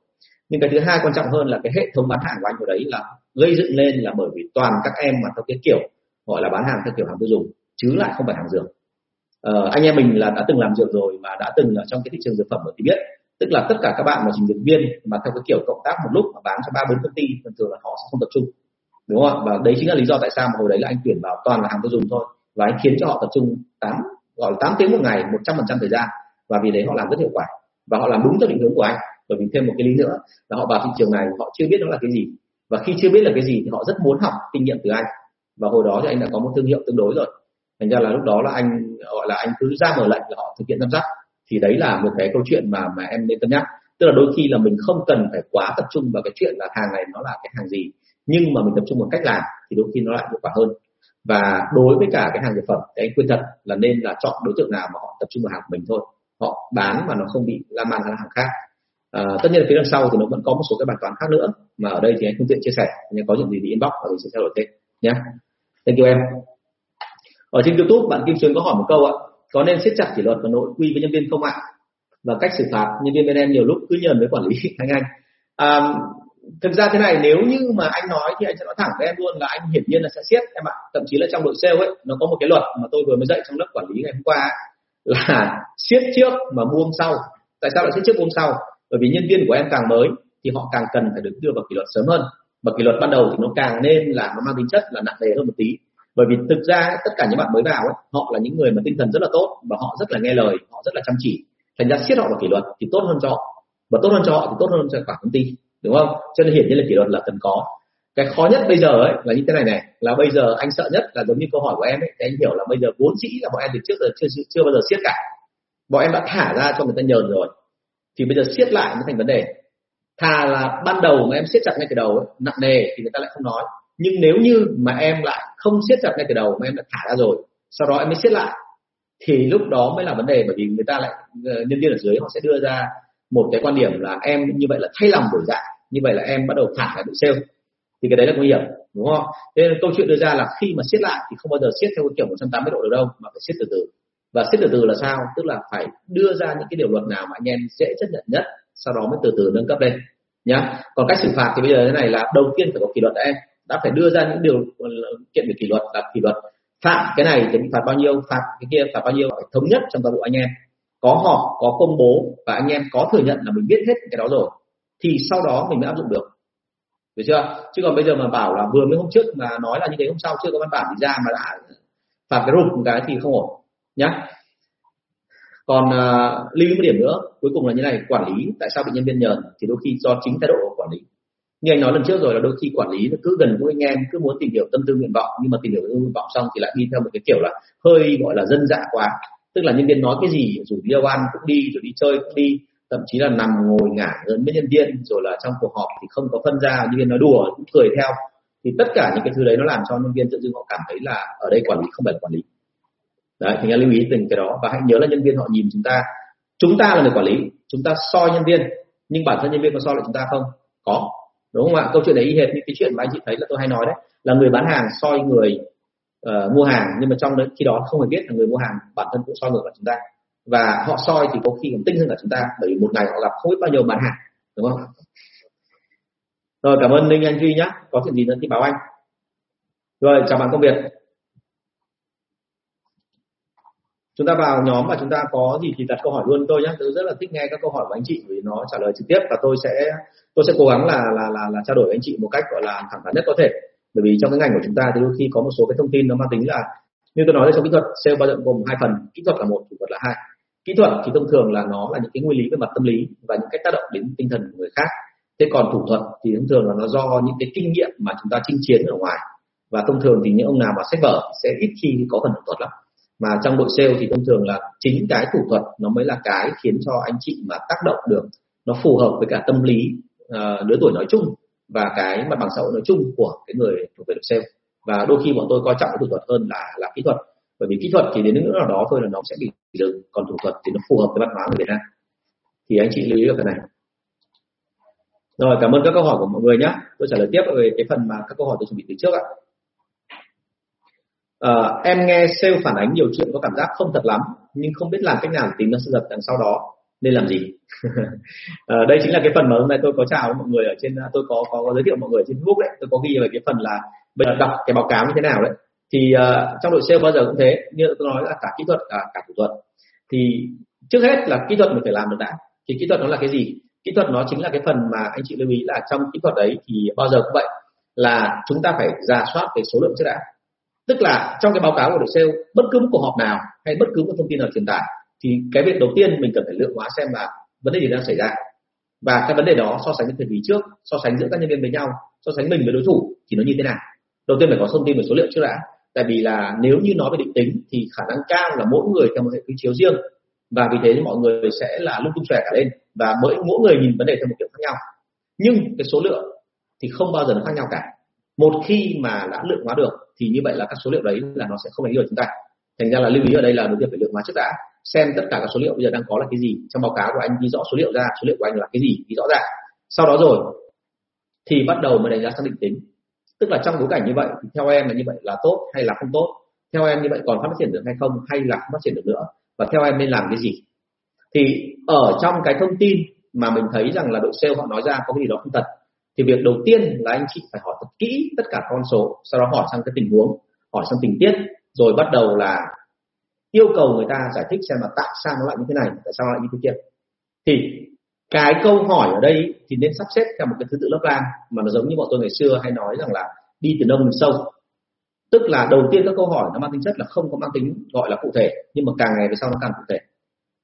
nhưng cái thứ hai quan trọng hơn là cái hệ thống bán hàng của anh ở đấy là gây dựng lên là bởi vì toàn các em mà theo cái kiểu gọi là bán hàng theo kiểu hàng tiêu dùng chứ lại không phải hàng dược. Ờ, anh em mình là đã từng làm dược rồi mà đã từng ở trong cái thị trường dược phẩm rồi thì biết. Tức là tất cả các bạn mà trình dược viên mà theo cái kiểu cộng tác một lúc mà bán cho ba bốn công ty thường thường là họ sẽ không tập trung. Đúng không ạ? Và đấy chính là lý do tại sao mà hồi đấy là anh tuyển vào toàn là hàng tiêu dùng thôi. Và anh khiến cho họ tập trung tám gọi là tám tiếng một ngày một trăm phần trăm thời gian. Và vì đấy họ làm rất hiệu quả. Và họ làm đúng theo định hướng của anh bởi vì thêm một cái lý nữa là họ vào thị trường này, họ chưa biết nó là cái gì. Và khi chưa biết là cái gì thì họ rất muốn học kinh nghiệm từ anh. Và hồi đó thì anh đã có một thương hiệu tương đối rồi. Thành ra là lúc đó là anh, gọi là anh cứ ra mở lệnh là họ thực hiện giám sát thì đấy là một cái câu chuyện mà mà em nên cân nhắc. Tức là đôi khi là mình không cần phải quá tập trung vào cái chuyện là hàng này nó là cái hàng gì, nhưng mà mình tập trung vào cách làm thì đôi khi nó lại hiệu quả hơn. Và đối với cả cái hàng dược phẩm thì anh khuyên thật là nên là chọn đối tượng nào mà họ tập trung vào hàng của mình thôi. Họ bán mà nó không bị lan man sang hàng khác à, tất nhiên là phía đằng sau thì nó vẫn có một số cái bài toán khác nữa mà ở đây thì anh không tiện chia sẻ nhưng có những gì thì inbox và mình sẽ trao đổi thêm nhé thank you em. Ở trên youtube bạn kim xuân có hỏi một câu ạ có nên siết chặt kỷ luật và nội quy với nhân viên không ạ? Và cách xử phạt nhân viên bên em nhiều lúc cứ nhờn với quản lý anh anh. À, thực ra thế này nếu như mà anh nói thì anh sẽ nói thẳng với em luôn là anh hiển nhiên là sẽ siết em ạ. Thậm chí là trong đội sale ấy nó có một cái luật mà tôi vừa mới dạy trong lớp quản lý ngày hôm qua là siết trước mà buông sau. Tại sao lại siết trước buông sau? Bởi vì nhân viên của em càng mới thì họ càng cần phải được đưa vào kỷ luật sớm hơn. Và kỷ luật ban đầu thì nó càng nên là nó mang tính chất là nặng nề hơn một tí. Bởi vì thực ra tất cả những bạn mới vào ấy, họ là những người mà tinh thần rất là tốt và họ rất là nghe lời họ rất là chăm chỉ. Thành ra siết họ vào kỷ luật thì tốt hơn cho họ. Và tốt hơn cho họ thì tốt hơn cho cả công ty đúng không? Cho nên hiển nhiên là kỷ luật là cần có. Cái khó nhất bây giờ ấy là như thế này này là bây giờ anh sợ nhất là giống như câu hỏi của em ấy thì anh hiểu là bây giờ vốn dĩ là bọn em từ trước giờ chưa chưa bao giờ siết cả. Bọn em đã thả ra cho người ta nhờn rồi thì bây giờ siết lại mới thành vấn đề. Thà là ban đầu mà em siết chặt ngay từ đầu ấy, nặng nề thì người ta lại không nói. Nhưng nếu như mà em lại không siết chặt ngay từ đầu mà em đã thả ra rồi sau đó em mới siết lại thì lúc đó mới là vấn đề. Bởi vì người ta lại ờ, nhân viên ở dưới họ sẽ đưa ra một cái quan điểm là em như vậy là thay lòng đổi dạ như vậy là em bắt đầu thả lại đội sale. Thì cái đấy là nguy hiểm đúng không? Thế nên câu chuyện đưa ra là khi mà siết lại thì không bao giờ siết theo kiểu 180 độ được đâu mà phải siết từ từ và xét từ từ là sao? Tức là phải đưa ra những cái điều luật nào mà anh em dễ chấp nhận nhất, sau đó mới từ từ nâng cấp lên. Nhá. Còn cách xử phạt thì bây giờ thế này là đầu tiên phải có kỷ luật em đã phải đưa ra những điều ờ, kiện về kỷ luật là kỷ luật phạm cái này thì bị phạt bao nhiêu, phạt cái kia phạt bao nhiêu, phải thống nhất trong toàn bộ anh em. Có họp, có công bố và anh em có thừa nhận là mình biết hết cái đó rồi, thì sau đó mình mới áp dụng được. Được chưa? Chứ còn bây giờ mà bảo là vừa mới hôm trước mà nói là như thế hôm sau chưa có văn bản gì ra mà đã phạt cái rụt một cái thì không ổn nhá. Còn uh, lưu ý một điểm nữa cuối cùng là như này quản lý tại sao bị nhân viên nhờn thì đôi khi do chính thái độ của quản lý. Như anh nói lần trước rồi là đôi khi quản lý nó cứ gần gũi anh em cứ muốn tìm hiểu tâm tư nguyện vọng nhưng mà tìm hiểu tâm tư nguyện vọng xong thì lại đi theo một cái kiểu là hơi gọi là dân dạ quá. Tức là nhân viên nói cái gì dù đi đâu ăn cũng đi rồi đi chơi cũng đi thậm chí là nằm ngồi ngả gần với nhân viên rồi là trong cuộc họp thì không có phân ra nhân viên nói đùa cũng cười theo. Thì tất cả những cái thứ đấy nó làm cho nhân viên tự dưng họ cảm thấy là ở đây quản lý không phải là quản lý đấy thì lưu ý từng cái đó. Và hãy nhớ là nhân viên họ nhìn chúng ta. Chúng ta là người quản lý chúng ta soi nhân viên. Nhưng bản thân nhân viên có soi lại chúng ta không? Có. Đúng không ạ? Câu chuyện đấy y hệt như cái chuyện mà anh chị thấy là tôi hay nói đấy. Là người bán hàng soi người uh, mua hàng. Nhưng mà trong đấy khi đó không hề biết là người mua hàng bản thân cũng soi ngược lại chúng ta. Và họ soi thì có khi còn tinh hơn cả chúng ta. Bởi vì một ngày họ gặp không biết bao nhiêu bán hàng. Đúng không rồi cảm ơn ninh anh duy nhé có chuyện gì nữa thì báo anh. Rồi chào bạn công việc. Chúng ta vào nhóm và chúng ta có gì thì đặt câu hỏi luôn. Tôi nhé tôi rất là thích nghe các câu hỏi của anh chị vì nó trả lời trực tiếp và tôi sẽ tôi sẽ cố gắng là là là, là trao đổi với anh chị một cách gọi là thẳng thắn nhất có thể. Bởi vì trong cái ngành của chúng ta thì đôi khi có một số cái thông tin nó mang tính là như tôi nói là trong kỹ thuật sale bao giờ gồm hai phần. Kỹ thuật là một thủ thuật là hai. Kỹ thuật thì thông thường là nó là những cái nguyên lý về mặt tâm lý và những cách tác động đến tinh thần của người khác. Thế còn thủ thuật thì thông thường là nó do những cái kinh nghiệm mà chúng ta chinh chiến ở ngoài. Và thông thường thì những ông nào mà sách vở sẽ ít khi có phần thủ thuật lắm mà trong đội sale thì thông thường là chính cái thủ thuật nó mới là cái khiến cho anh chị mà tác động được nó phù hợp với cả tâm lý uh, lứa tuổi nói chung và cái mặt bằng xã hội nói chung của cái người thuộc về đội sale. Và đôi khi bọn tôi coi trọng cái thủ thuật hơn là là kỹ thuật. Bởi vì kỹ thuật thì đến nước nào đó thôi là nó sẽ bị dừng còn thủ thuật thì nó phù hợp với văn hóa người Việt Nam. Thì anh chị lưu ý được cái này. Rồi cảm ơn các câu hỏi của mọi người nhé tôi trả lời tiếp về cái phần mà các câu hỏi tôi chuẩn bị từ trước ạ à, em nghe sale phản ánh nhiều chuyện có cảm giác không thật lắm nhưng không biết làm cách nào để tìm ra sự thật đằng sau đó. Nên làm gì? À, đây chính là cái phần mà hôm nay tôi có chào mọi người ở trên tôi có có, có giới thiệu mọi người trên Facebook đấy. Tôi có ghi về cái phần là bây giờ đọc cái báo cáo như thế nào đấy. Thì uh, trong đội sale bao giờ cũng thế như tôi nói là cả kỹ thuật cả cả thủ thuật. Thì trước hết là kỹ thuật mình phải làm được đã. Thì kỹ thuật nó là cái gì? Kỹ thuật nó chính là cái phần mà anh chị lưu ý là trong kỹ thuật đấy thì bao giờ cũng vậy là chúng ta phải giả soát về số lượng trước đã tức là trong cái báo cáo của đội sale, bất cứ một cuộc họp nào hay bất cứ một thông tin nào truyền tải, thì cái việc đầu tiên mình cần phải lượng hóa xem là vấn đề gì đang xảy ra. Và cái vấn đề đó so sánh với thời kỳ trước, so sánh giữa các nhân viên với nhau, so sánh mình với đối thủ thì nó như thế nào? Đầu tiên phải có thông tin về số liệu trước đã. Tại vì là nếu như nói về định tính thì khả năng cao là mỗi người theo một hệ quy chiếu riêng. Và vì thế thì mọi người sẽ là lung tung xòe cả lên. Và mỗi mỗi người nhìn vấn đề theo một kiểu khác nhau. Nhưng cái số lượng thì không bao giờ nó khác nhau cả một khi mà đã lượng hóa được, thì như vậy là các số liệu đấy là nó sẽ không đánh lừa chúng ta. Thành ra là lưu ý ở đây là đầu tiên phải lượng hóa trước đã, xem tất cả các số liệu bây giờ đang có là cái gì. Trong báo cáo của anh ghi rõ số liệu ra, số liệu của anh là cái gì, ghi rõ ràng sau đó rồi, thì bắt đầu mới đánh giá xác định tính. Tức là trong bối cảnh như vậy, thì theo em là như vậy là tốt hay là không tốt? Theo em như vậy còn phát triển được hay không, hay là không phát triển được nữa? Và theo em nên làm cái gì? Thì ở trong cái thông tin mà mình thấy rằng là đội sale họ nói ra có cái gì đó không thật thì việc đầu tiên là anh chị phải hỏi thật kỹ tất cả con số, sau đó hỏi sang cái tình huống, hỏi sang tình tiết, rồi bắt đầu là yêu cầu người ta giải thích xem là tại sao nó lại như thế này, tại sao lại như thế kia. Thì cái câu hỏi ở đây thì nên sắp xếp theo một cái thứ tự lớp lang, mà nó giống như bọn tôi ngày xưa hay nói rằng là đi từ nông đến sâu. Tức là đầu tiên các câu hỏi nó mang tính chất là không có mang tính gọi là cụ thể, nhưng mà càng ngày về sau nó càng cụ thể.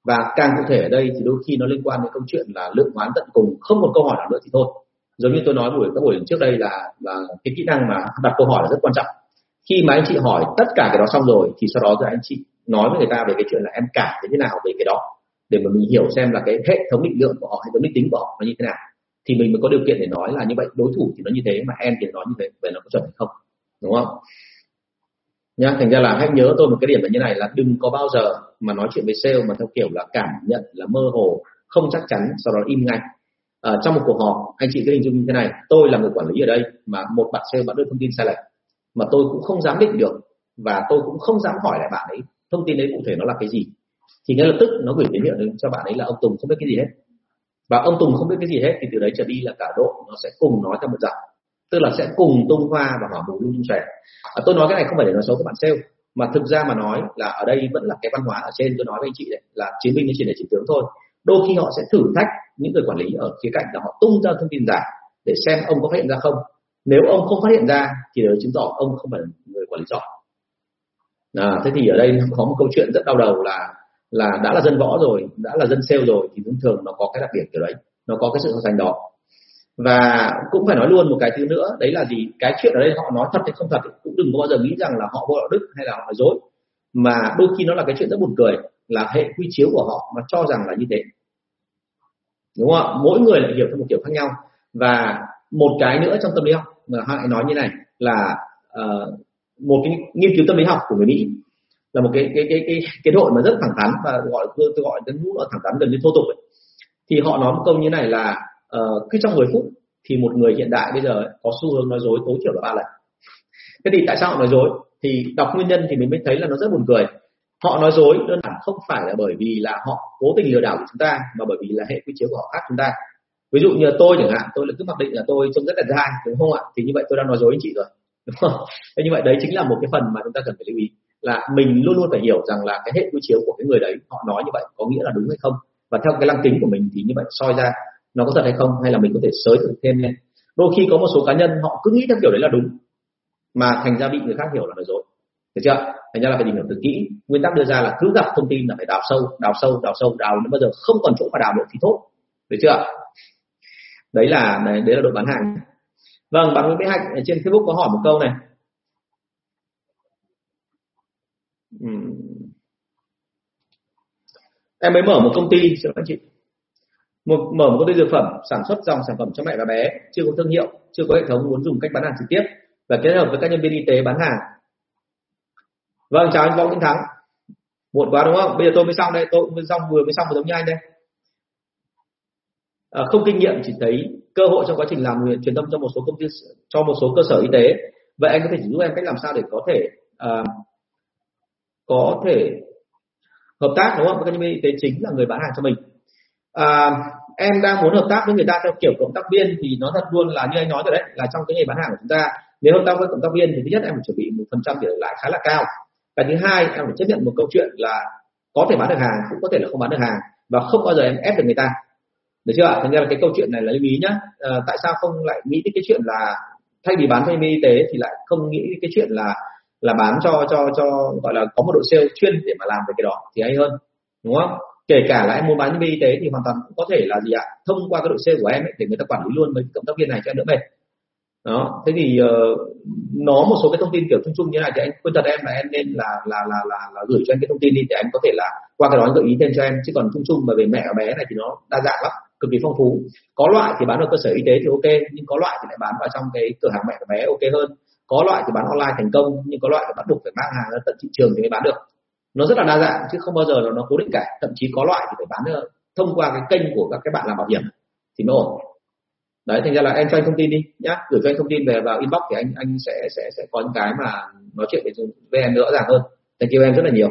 Và càng cụ thể ở đây thì đôi khi nó liên quan đến câu chuyện là lượng hoán tận cùng, không một câu hỏi nào nữa thì thôi giống như tôi nói buổi, các buổi trước đây là là cái kỹ năng mà đặt câu hỏi là rất quan trọng. Khi mà anh chị hỏi tất cả cái đó xong rồi, thì sau đó rồi anh chị nói với người ta về cái chuyện là em cảm thấy thế nào về cái đó. Để mà mình hiểu xem là cái hệ thống định lượng của họ, hệ thống định tính của họ nó như thế nào. Thì mình mới có điều kiện để nói là như vậy. Đối thủ thì nó như thế, mà em thì nói như thế, vậy nó có chuẩn hay không? Đúng không? Nhá, thành ra là hãy nhớ tôi một cái điểm là như này là đừng có bao giờ mà nói chuyện với sale mà theo kiểu là cảm nhận, là mơ hồ, không chắc chắn, sau đó im ngay à, trong một cuộc họp anh chị cứ hình dung như thế này. Tôi là người quản lý ở đây mà một bạn sale bạn đưa thông tin sai lệch mà tôi cũng không dám định được và tôi cũng không dám hỏi lại bạn ấy thông tin đấy cụ thể nó là cái gì. Thì ngay lập tức nó gửi tín hiệu đến cho bạn ấy là ông Tùng không biết cái gì hết. Và ông Tùng không biết cái gì hết thì từ đấy trở đi là cả đội nó sẽ cùng nói theo một giọng. Tức là sẽ cùng tung hoa và hỏa mù lung xòe à, tôi nói cái này không phải để nói xấu các bạn sale mà thực ra mà nói là ở đây vẫn là cái văn hóa ở trên. Tôi nói với anh chị đấy là chiến binh chỉ để chỉ tướng thôi đôi khi họ sẽ thử thách những người quản lý ở khía cạnh là họ tung ra thông tin giả để xem ông có phát hiện ra không. Nếu ông không phát hiện ra thì đó chứng tỏ ông không phải là người quản lý giỏi. À, thế thì ở đây có một câu chuyện rất đau đầu là là đã là dân võ rồi đã là dân sale rồi thì thường thường nó có cái đặc điểm kiểu đấy nó có cái sự so sánh đó. Và cũng phải nói luôn một cái thứ nữa đấy là gì? Cái chuyện ở đây họ nói thật hay không thật cũng đừng có bao giờ nghĩ rằng là họ vô đạo đức hay là họ nói dối. Mà đôi khi nó là cái chuyện rất buồn cười là hệ quy chiếu của họ mà cho rằng là như thế. Đúng không ạ? Mỗi người lại hiểu theo một kiểu khác nhau. Và một cái nữa trong tâm lý học mà hãy nói như này là uh, một cái nghiên cứu tâm lý học của người mỹ là một cái cái cái cái cái đội mà rất thẳng thắn và gọi tôi, tôi gọi đến lúc thẳng thắn gần như thô tục ấy. thì họ nói một câu như này là uh, cứ trong 10 phút thì một người hiện đại bây giờ có xu hướng nói dối tối thiểu là ba lần. Thế thì tại sao họ nói dối? Thì đọc nguyên nhân thì mình mới thấy là nó rất buồn cười họ nói dối đơn giản không phải là bởi vì là họ cố tình lừa đảo của chúng ta, mà bởi vì là hệ quy chiếu của họ khác chúng ta. Ví dụ như tôi chẳng hạn, tôi là cứ mặc định là tôi trông rất là dai, đúng không ạ? Thì như vậy tôi đang nói dối anh chị rồi, đúng không? Thế như vậy đấy chính là một cái phần mà chúng ta cần phải lưu ý, là mình luôn luôn phải hiểu rằng là cái hệ quy chiếu của cái người đấy, họ nói như vậy có nghĩa là đúng hay không? Và theo cái lăng kính của mình thì như vậy soi ra nó có thật hay không? Hay là mình có thể sới thử thêm lên? Đôi khi có một số cá nhân họ cứ nghĩ theo kiểu đấy là đúng, mà thành ra bị người khác hiểu là nói dối được chưa? Thành ra là phải tìm hiểu thật kỹ. Nguyên tắc đưa ra là cứ gặp thông tin là phải đào sâu đào sâu đào sâu. Đào đến bao giờ không còn chỗ mà đào được thì tốt được chưa? Đấy là đấy, đấy là đội bán hàng. Vâng bạn Nguyễn Mỹ Hạnh ở trên Facebook có hỏi một câu này. Em mới mở một công ty xin anh chị. Một mở một công ty dược phẩm sản xuất dòng sản phẩm cho mẹ và bé chưa có thương hiệu chưa có hệ thống muốn dùng cách bán hàng trực tiếp và kết hợp với các nhân viên y tế bán hàng vâng chào anh võ Nguyễn Thắng. Muộn quá đúng không? Bây giờ tôi mới xong đây tôi mới xong vừa mới xong một giống như anh đây. À, không kinh nghiệm chỉ thấy cơ hội trong quá trình làm truyền thông cho một số công ty cho một số cơ sở y tế. Vậy anh có thể giúp em cách làm sao để có thể à, có thể hợp tác đúng không? Với các nhân viên y tế chính là người bán hàng cho mình. À, em đang muốn hợp tác với người ta theo kiểu cộng tác viên thì nó thật luôn là như anh nói rồi đấy là trong cái nghề bán hàng của chúng ta. Nếu hợp tác với cộng tác viên thì thứ nhất em phải chuẩn bị một phần trăm tỷ lãi khá là cao và thứ hai em phải chấp nhận một câu chuyện là có thể bán được hàng cũng có thể là không bán được hàng và không bao giờ em ép được người ta. Được chưa thành ra là cái câu chuyện này là lưu ý nhá. À, tại sao không lại nghĩ đến cái chuyện là thay vì bán cho y tế thì lại không nghĩ đến cái chuyện là là bán cho cho cho gọi là có một đội sale chuyên để mà làm về cái đó thì hay hơn đúng không? Kể cả là em muốn bán nhân viên y tế thì hoàn toàn cũng có thể là gì ạ? Thông qua cái đội sale của em ấy, để người ta quản lý luôn với cộng tác viên này cho em đỡ mệt đó. Thế thì ờ, uh, nó một số cái thông tin kiểu chung chung như này thì anh khuyên thật em là em nên là là là là, là gửi cho anh cái thông tin đi để anh có thể là qua cái đó anh gợi ý thêm cho em. Chứ còn chung chung mà về mẹ và bé này thì nó đa dạng lắm cực kỳ phong phú. Có loại thì bán ở cơ sở y tế thì ok nhưng có loại thì lại bán vào trong cái cửa hàng mẹ và bé ok hơn. Có loại thì bán online thành công nhưng có loại thì bắt buộc phải mang hàng ra tận thị trường thì mới bán được. Nó rất là đa dạng chứ không bao giờ là nó cố định cả. Thậm chí có loại thì phải bán được thông qua cái kênh của các cái bạn làm bảo hiểm thì mới ổn đấy thành ra là em cho anh thông tin đi nhá. Gửi cho anh thông tin về vào inbox thì anh anh sẽ sẽ sẽ có những cái mà nói chuyện với em rõ ràng hơn. Thank you em rất là nhiều.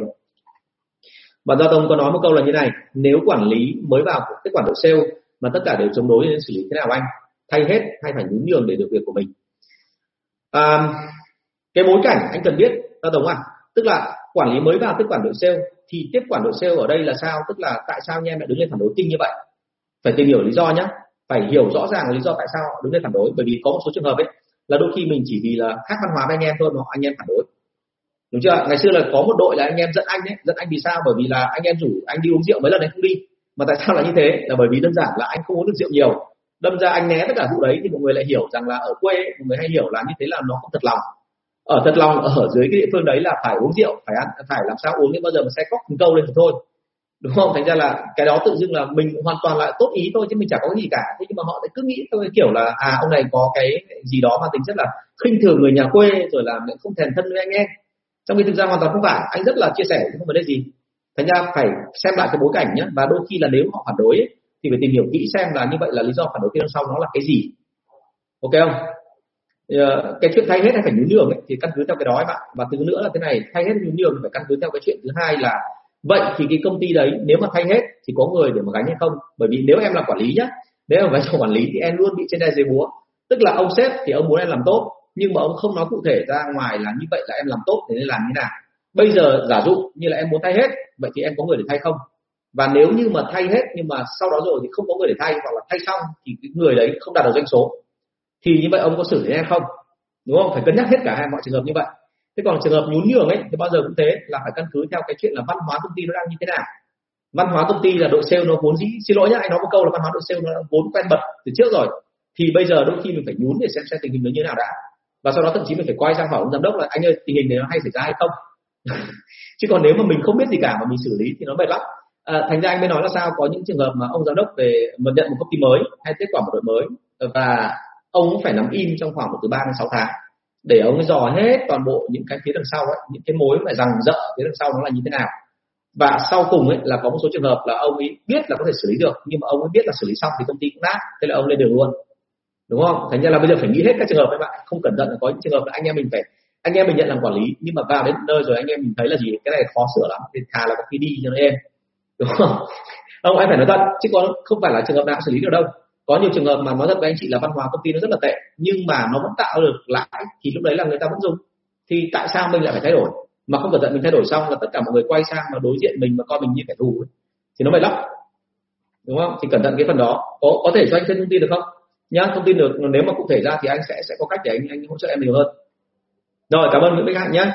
Bạn giao thông có nói một câu là như này nếu quản lý mới vào cái quản đội sale mà tất cả đều chống đối nên xử lý thế nào anh? Thay hết hay phải nhún nhường để được việc của mình? À, cái bối cảnh anh cần biết ta đồng à tức là quản lý mới vào tiếp quản đội sale thì tiếp quản đội sale ở đây là sao? Tức là tại sao anh em lại đứng lên phản đối kinh như vậy? Phải tìm hiểu lý do nhé phải hiểu rõ ràng lý do tại sao họ đứng lên phản đối. Bởi vì có một số trường hợp ấy, là đôi khi mình chỉ vì là khác văn hóa với anh em thôi mà anh em phản đối. Đúng chưa? Ngày xưa là có một đội là anh em dẫn anh ấy dẫn anh vì sao? Bởi vì là anh em rủ anh đi uống rượu mấy lần anh không đi. Mà tại sao là như thế? Là bởi vì đơn giản là anh không uống được rượu nhiều. Đâm ra anh né tất cả vụ đấy thì mọi người lại hiểu rằng là ở quê mọi người hay hiểu là như thế là nó không thật lòng. Ở thật lòng ở dưới cái địa phương đấy là phải uống rượu, phải ăn, phải làm sao uống đến bao giờ mà xe cóc câu lên thì thôi đúng không? Thành ra là cái đó tự dưng là mình hoàn toàn là tốt ý thôi chứ mình chả có gì cả. Thế nhưng mà họ lại cứ nghĩ tôi kiểu là à ông này có cái gì đó mà tính chất là khinh thường người nhà quê rồi là không thèm thân với anh em. Trong khi thực ra hoàn toàn không phải. Anh rất là chia sẻ không vấn đề gì. Thành ra phải xem lại cái bối cảnh nhé và đôi khi là nếu họ phản đối ấy, thì phải tìm hiểu kỹ xem là như vậy là lý do phản đối phía sau nó là cái gì. Ok không? Ờ, cái chuyện thay hết hay phải nhún nhường ấy, thì căn cứ theo cái đó ấy bạn. Và thứ nữa là thế này thay hết nhún nhường phải căn cứ theo cái chuyện thứ hai là vậy thì cái công ty đấy, nếu mà thay hết thì có người để mà gánh hay không? Bởi vì nếu em là quản lý nhá, nếu mà vai trò quản lý thì em luôn bị trên đây dưới búa. Tức là ông sếp thì ông muốn em làm tốt, nhưng mà ông không nói cụ thể ra ngoài là như vậy là em làm tốt thì nên làm như nào. Bây giờ giả dụ như là em muốn thay hết, vậy thì em có người để thay không? Và nếu như mà thay hết nhưng mà sau đó rồi thì không có người để thay hoặc là thay xong thì cái người đấy không đạt được doanh số, thì như vậy ông có xử lý hay không? Đúng không? Phải cân nhắc hết cả hai mọi trường hợp như vậy thế còn trường hợp nhún nhường ấy thì bao giờ cũng thế là phải căn cứ theo cái chuyện là văn hóa công ty nó đang như thế nào. Văn hóa công ty là đội sale nó vốn dĩ xin lỗi nhá anh nói một câu là văn hóa đội sale nó vốn quen bật từ trước rồi. Thì bây giờ đôi khi mình phải nhún để xem xem tình hình nó như thế nào đã. Và sau đó thậm chí mình phải quay sang hỏi ông giám đốc là anh ơi tình hình này nó hay xảy ra hay không? Chứ còn nếu mà mình không biết gì cả mà mình xử lý thì nó mệt lắm. À, thành ra anh mới nói là sao? Có những trường hợp mà ông giám đốc về mà nhận một công ty mới hay kết quả một đội mới và ông cũng phải nắm im trong khoảng một từ 3 đến 6 tháng để ông ấy dò hết toàn bộ những cái phía đằng sau ấy, những cái mối mà rằng dợ phía đằng sau nó là như thế nào. Và sau cùng ấy là có một số trường hợp là ông ấy biết là có thể xử lý được nhưng mà ông ấy biết là xử lý xong thì công ty cũng nát thế là ông lên đường luôn. Đúng không? Thành ra là bây giờ phải nghĩ hết các trường hợp các bạn không cẩn thận là có những trường hợp là anh em mình phải anh em mình nhận làm quản lý nhưng mà vào đến nơi rồi anh em mình thấy là gì cái này khó sửa lắm thì thà là có khi đi cho nó em đúng không? Ông anh phải nói thật chứ còn không phải là trường hợp nào xử lý được đâu có nhiều trường hợp mà nói thật với anh chị là văn hóa công ty nó rất là tệ, nhưng mà nó vẫn tạo được lãi thì lúc đấy là người ta vẫn dùng. Thì tại sao mình lại phải thay đổi? Mà không cẩn thận mình thay đổi xong là tất cả mọi người quay sang mà đối diện mình mà coi mình như kẻ thù ấy. thì nó mệt lắm đúng không? Thì cẩn thận cái phần đó. Có có thể cho anh thêm thông tin được không? Nhá, thông tin được. Nếu mà cụ thể ra thì anh sẽ sẽ có cách để anh anh hỗ trợ em nhiều hơn. Rồi, cảm ơn những Bích Hạnh nhé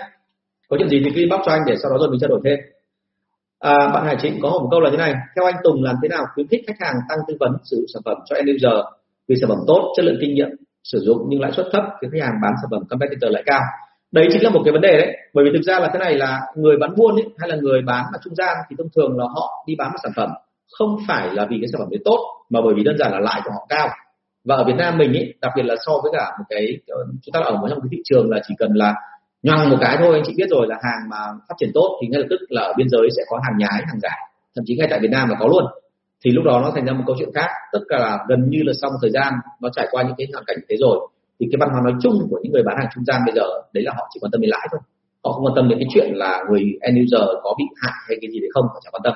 có chuyện gì thì cứ inbox cho anh để sau đó rồi mình trao đổi thêm à, bạn Hải Trịnh có một câu là như này theo anh Tùng làm thế nào khuyến khích khách hàng tăng tư vấn sử dụng sản phẩm cho end user? Vì sản phẩm tốt chất lượng kinh nghiệm sử dụng nhưng lãi suất thấp thì khách hàng bán sản phẩm competitor lại cao. Đấy chính là một cái vấn đề đấy bởi vì thực ra là thế này là người bán buôn ấy, hay là người bán ở trung gian thì thông thường là họ đi bán một sản phẩm không phải là vì cái sản phẩm đấy tốt mà bởi vì đơn giản là lãi của họ cao. Và ở Việt Nam mình ấy đặc biệt là so với cả một cái ờ, chúng ta ở một trong cái thị trường là chỉ cần là nhoang một cái thôi anh chị biết rồi là hàng mà phát triển tốt thì ngay lập tức là ở biên giới sẽ có hàng nhái, hàng giả. Thậm chí ngay tại Việt Nam là có luôn. Thì lúc đó nó thành ra một câu chuyện khác. Tất cả là gần như là sau một thời gian nó trải qua những cái hoàn cảnh thế rồi, thì cái văn hóa nói chung của những người bán hàng trung gian bây giờ, đấy là họ chỉ quan tâm đến lãi thôi. Họ không quan tâm đến cái chuyện là người end user có bị hại hay cái gì đấy không, họ chẳng quan tâm.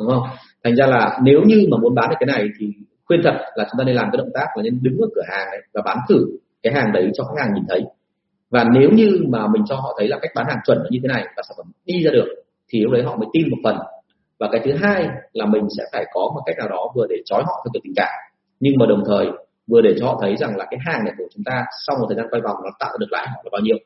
Đúng không? Thành ra là nếu như mà muốn bán được cái này thì khuyên thật là chúng ta nên làm cái động tác là nên đứng ở cửa hàng ấy và bán thử cái hàng đấy cho khách hàng nhìn thấy và nếu như mà mình cho họ thấy là cách bán hàng chuẩn là như thế này và sản phẩm đi ra được, thì lúc đấy họ mới tin một phần. Và cái thứ hai là mình sẽ phải có một cách nào đó vừa để trói họ theo kiểu tình cảm, nhưng mà đồng thời vừa để cho họ thấy rằng là cái hàng này của chúng ta sau một thời gian quay vòng nó tạo được lãi họ là bao nhiêu.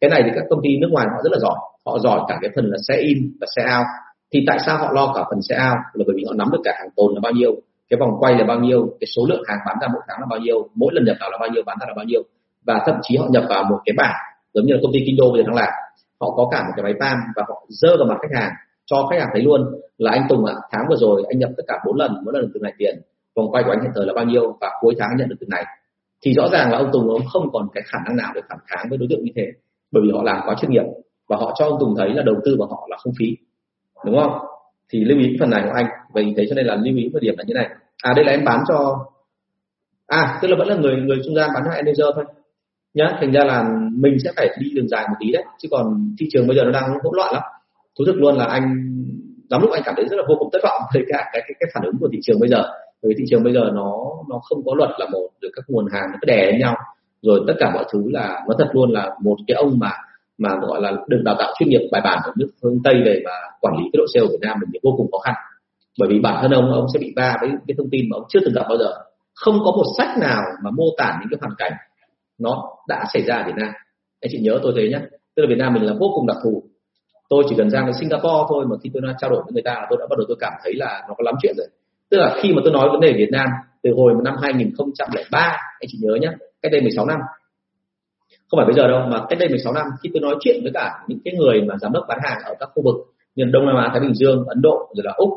Cái này thì các công ty nước ngoài họ rất là giỏi, họ giỏi cả cái phần là xe in và xe out. Thì tại sao họ lo cả phần xe out? Là bởi vì họ nắm được cả hàng tồn là bao nhiêu, cái vòng quay là bao nhiêu, cái số lượng hàng bán ra mỗi tháng là bao nhiêu, mỗi lần nhập vào là bao nhiêu, bán ra là bao nhiêu và thậm chí họ nhập vào một cái bảng giống như là công ty kinh đô bây giờ đang làm. Họ có cả một cái máy pam và họ dơ vào mặt khách hàng cho khách hàng thấy luôn là anh Tùng ạ à, tháng vừa rồi anh nhập tất cả bốn lần mỗi lần được từng này tiền. Vòng quay của anh hiện thời là bao nhiêu và cuối tháng anh nhận được từng này. Thì rõ ràng là ông Tùng ông không còn cái khả năng nào để phản kháng với đối tượng như thế bởi vì họ làm quá chuyên nghiệp và họ cho ông Tùng thấy là đầu tư vào họ là không phí. Đúng không? Thì lưu ý phần này của anh. Vậy thế cho nên là lưu ý một điểm là như này. À đây là em bán cho à tức là vẫn là người người trung gian bán cho manager thôi nhá thành ra là mình sẽ phải đi đường dài một tí đấy. Chứ còn thị trường bây giờ nó đang hỗn loạn lắm. Thú thực luôn là anh lắm lúc anh cảm thấy rất là vô cùng thất vọng với cả cái, cái cái phản ứng của thị trường bây giờ. Bởi vì thị trường bây giờ nó nó không có luật là một được các nguồn hàng nó cứ đè lên nhau. Rồi tất cả mọi thứ là nó thật luôn là một cái ông mà mà gọi là được đào tạo chuyên nghiệp bài bản ở nước phương tây về và quản lý cái độ sale của việt nam mình thì vô cùng khó khăn. Bởi vì bản thân ông ông sẽ bị va với cái thông tin mà ông chưa từng gặp bao giờ. Không có một sách nào mà mô tả những cái hoàn cảnh nó đã xảy ra ở Việt Nam. Anh chị nhớ tôi thế nhé. Tức là Việt Nam mình là vô cùng đặc thù. Tôi chỉ cần sang đến Singapore thôi mà khi tôi trao đổi với người ta là tôi đã bắt đầu tôi cảm thấy là nó có lắm chuyện rồi. Tức là khi mà tôi nói vấn đề Việt Nam từ hồi năm 2003 anh chị nhớ nhé cách đây 16 năm. Không phải bây giờ đâu mà cách đây 16 năm khi tôi nói chuyện với cả những cái người mà giám đốc bán hàng ở các khu vực như Đông Nam Á, Thái Bình Dương, Ấn Độ rồi là Úc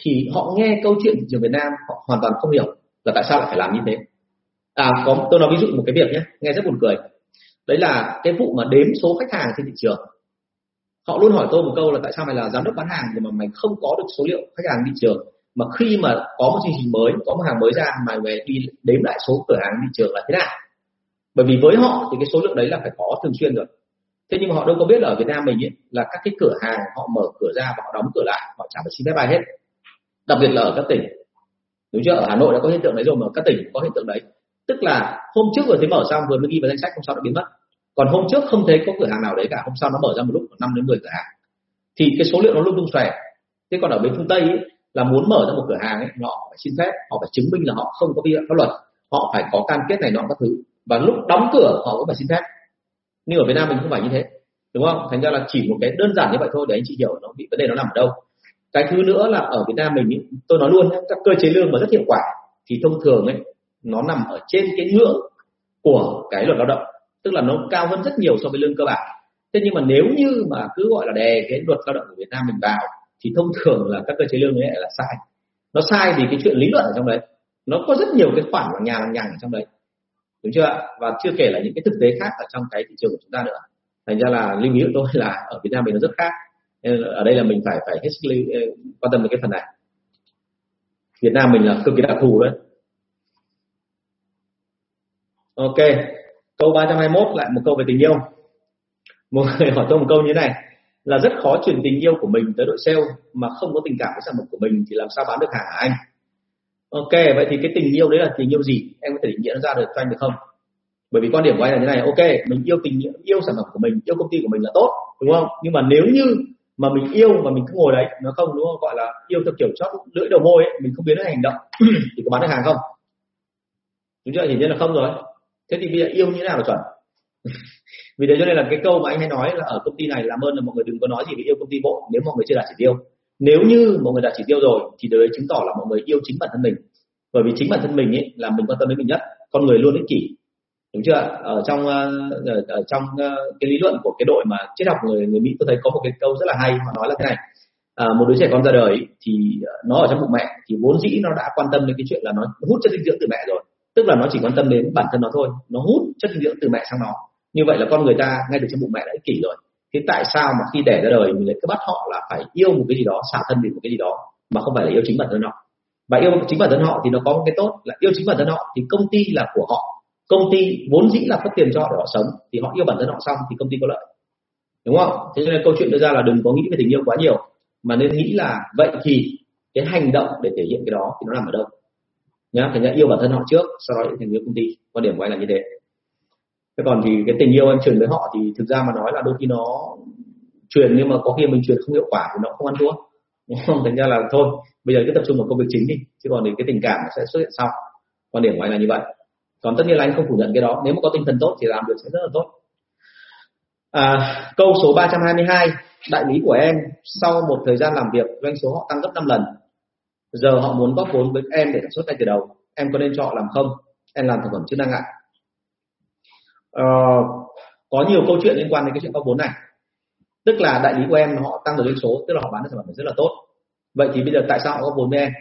thì họ nghe câu chuyện thị trường Việt Nam họ hoàn toàn không hiểu là tại sao lại phải làm như thế à có tôi nói ví dụ một cái việc nhé nghe rất buồn cười. Đấy là cái vụ mà đếm số khách hàng trên thị trường. Họ luôn hỏi tôi một câu là tại sao mày là giám đốc bán hàng nhưng mà mày không có được số liệu khách hàng thị trường. Mà khi mà có một chương trình mới có một hàng mới ra mà mày đi đếm lại số cửa hàng thị trường là thế nào? Bởi vì với họ thì cái số lượng đấy là phải có thường xuyên rồi. Thế nhưng mà họ đâu có biết là ở Việt Nam mình ấy, là các cái cửa hàng họ mở cửa ra và họ đóng cửa lại họ chẳng phải xin phép ai hết. Đặc biệt là ở các tỉnh. Đúng chưa? Ở Hà Nội đã có hiện tượng đấy rồi mà các tỉnh có hiện tượng đấy tức là hôm trước vừa thấy mở xong vừa mới ghi vào danh sách hôm sau đã biến mất. Còn hôm trước không thấy có cửa hàng nào đấy cả hôm sau nó mở ra một lúc năm đến 10 cửa hàng. Thì cái số liệu nó luôn tung xòe. Thế còn ở bên phương tây ấy, là muốn mở ra một cửa hàng ấy họ phải xin phép họ phải chứng minh là họ không có vi phạm pháp luật. Họ phải có cam kết này nọ các thứ. Và lúc đóng cửa họ cũng phải xin phép. Nhưng ở Việt Nam mình không phải như thế đúng không? Thành ra là chỉ một cái đơn giản như vậy thôi để anh chị hiểu nó bị vấn đề nó nằm ở đâu. Cái thứ nữa là ở Việt Nam mình ý, tôi nói luôn các cơ chế lương mà rất hiệu quả thì thông thường ấy nó nằm ở trên cái ngưỡng của cái luật lao động, tức là nó cao hơn rất nhiều so với lương cơ bản. Thế nhưng mà nếu như mà cứ gọi là đè cái luật lao động của Việt Nam mình vào, thì thông thường là các cơ chế lương ấy là sai. Nó sai vì cái chuyện lý luận ở trong đấy. Nó có rất nhiều cái khoản mà nhà lằng nhằng ở trong đấy. Đúng chưa và chưa kể là những cái thực tế khác ở trong cái thị trường của chúng ta nữa. Thành ra là lưu ý của tôi là ở Việt Nam mình nó rất khác. Nên ở đây là mình phải phải hết sức quan tâm đến cái phần này. Việt Nam mình là cực kỳ đặc thù đấy ok câu 321 lại một câu về tình yêu. Một người hỏi tôi một câu như thế này là rất khó chuyển tình yêu của mình tới đội sale mà không có tình cảm với sản phẩm của mình thì làm sao bán được hàng hả anh? Ok vậy thì cái tình yêu đấy là tình yêu gì? Em có thể định nghĩa nó ra được cho anh được không? Bởi vì quan điểm của anh là như này ok mình yêu tình yêu sản phẩm của mình yêu công ty của mình là tốt đúng không? Nhưng mà nếu như mà mình yêu mà mình cứ ngồi đấy nó không đúng không? Gọi là yêu theo kiểu chót lưỡi đầu môi ấy, mình không biến nó hành động thì có bán được hàng không? Đúng chưa? Hiển nhiên là không rồi thế thì bây giờ yêu như thế nào là chuẩn? Vì thế cho nên là cái câu mà anh hay nói là ở công ty này làm ơn là mọi người đừng có nói gì về yêu công ty bộ nếu mọi người chưa đạt chỉ tiêu. Nếu như mọi người đạt chỉ tiêu rồi thì đấy chứng tỏ là mọi người yêu chính bản thân mình. Bởi vì chính bản thân mình ấy là mình quan tâm đến mình nhất con người luôn ích kỷ. Đúng chưa ở trong ở, ở trong ờ, cái lý luận của cái đội mà triết học người người mỹ tôi thấy có một cái câu rất là hay họ nói là thế này. À, một đứa trẻ con ra đời thì nó ở trong bụng mẹ thì vốn dĩ nó đã quan tâm đến cái chuyện là nó hút chất dinh dưỡng từ mẹ rồi tức là nó chỉ quan tâm đến bản thân nó thôi. Nó hút chất dinh dưỡng từ mẹ sang nó. Như vậy là con người ta, ngay từ trong bụng mẹ đã ích kỷ rồi. Thế tại sao mà khi đẻ ra đời, mình lại cứ bắt họ là phải yêu một cái gì đó, xả thân vì một cái gì đó, mà không phải là yêu chính bản thân họ? Và yêu chính bản thân họ thì nó có một cái tốt là yêu chính bản thân họ thì công ty là của họ. Công ty vốn dĩ là cấp tiền cho họ để họ sống, thì họ yêu bản thân họ xong thì công ty có lợi. Đúng không? Thế nên câu chuyện đưa ra là đừng có nghĩ về tình yêu quá nhiều, mà nên nghĩ là vậy thì cái hành động để thể hiện cái đó thì nó nằm ở đâu? Nhá thành ra yêu bản thân họ trước sau đó thành yêu công ty quan điểm của anh là như thế. Thế còn thì cái tình yêu em truyền với họ thì thực ra mà nói là đôi khi nó truyền nhưng mà có khi mình truyền không hiệu quả thì nó không ăn thua. Đúng không? Thành ra là thôi bây giờ cứ tập trung vào công việc chính đi chứ còn thì cái tình cảm nó sẽ xuất hiện sau. Quan điểm của anh là như vậy. Còn tất nhiên là anh không phủ nhận cái đó. Nếu mà có tinh thần tốt thì làm được sẽ rất là tốt. À, câu số 322 đại lý của em sau một thời gian làm việc doanh số họ tăng gấp 5 lần giờ họ muốn góp vốn với em để sản xuất ngay từ đầu. Em có nên cho họ làm không? Em làm sản phẩm chức năng ạ. À, có nhiều câu chuyện liên quan đến cái chuyện góp vốn này. Tức là đại lý của em họ tăng được doanh số tức là họ bán được sản phẩm rất là tốt. Vậy thì bây giờ tại sao họ góp vốn với em?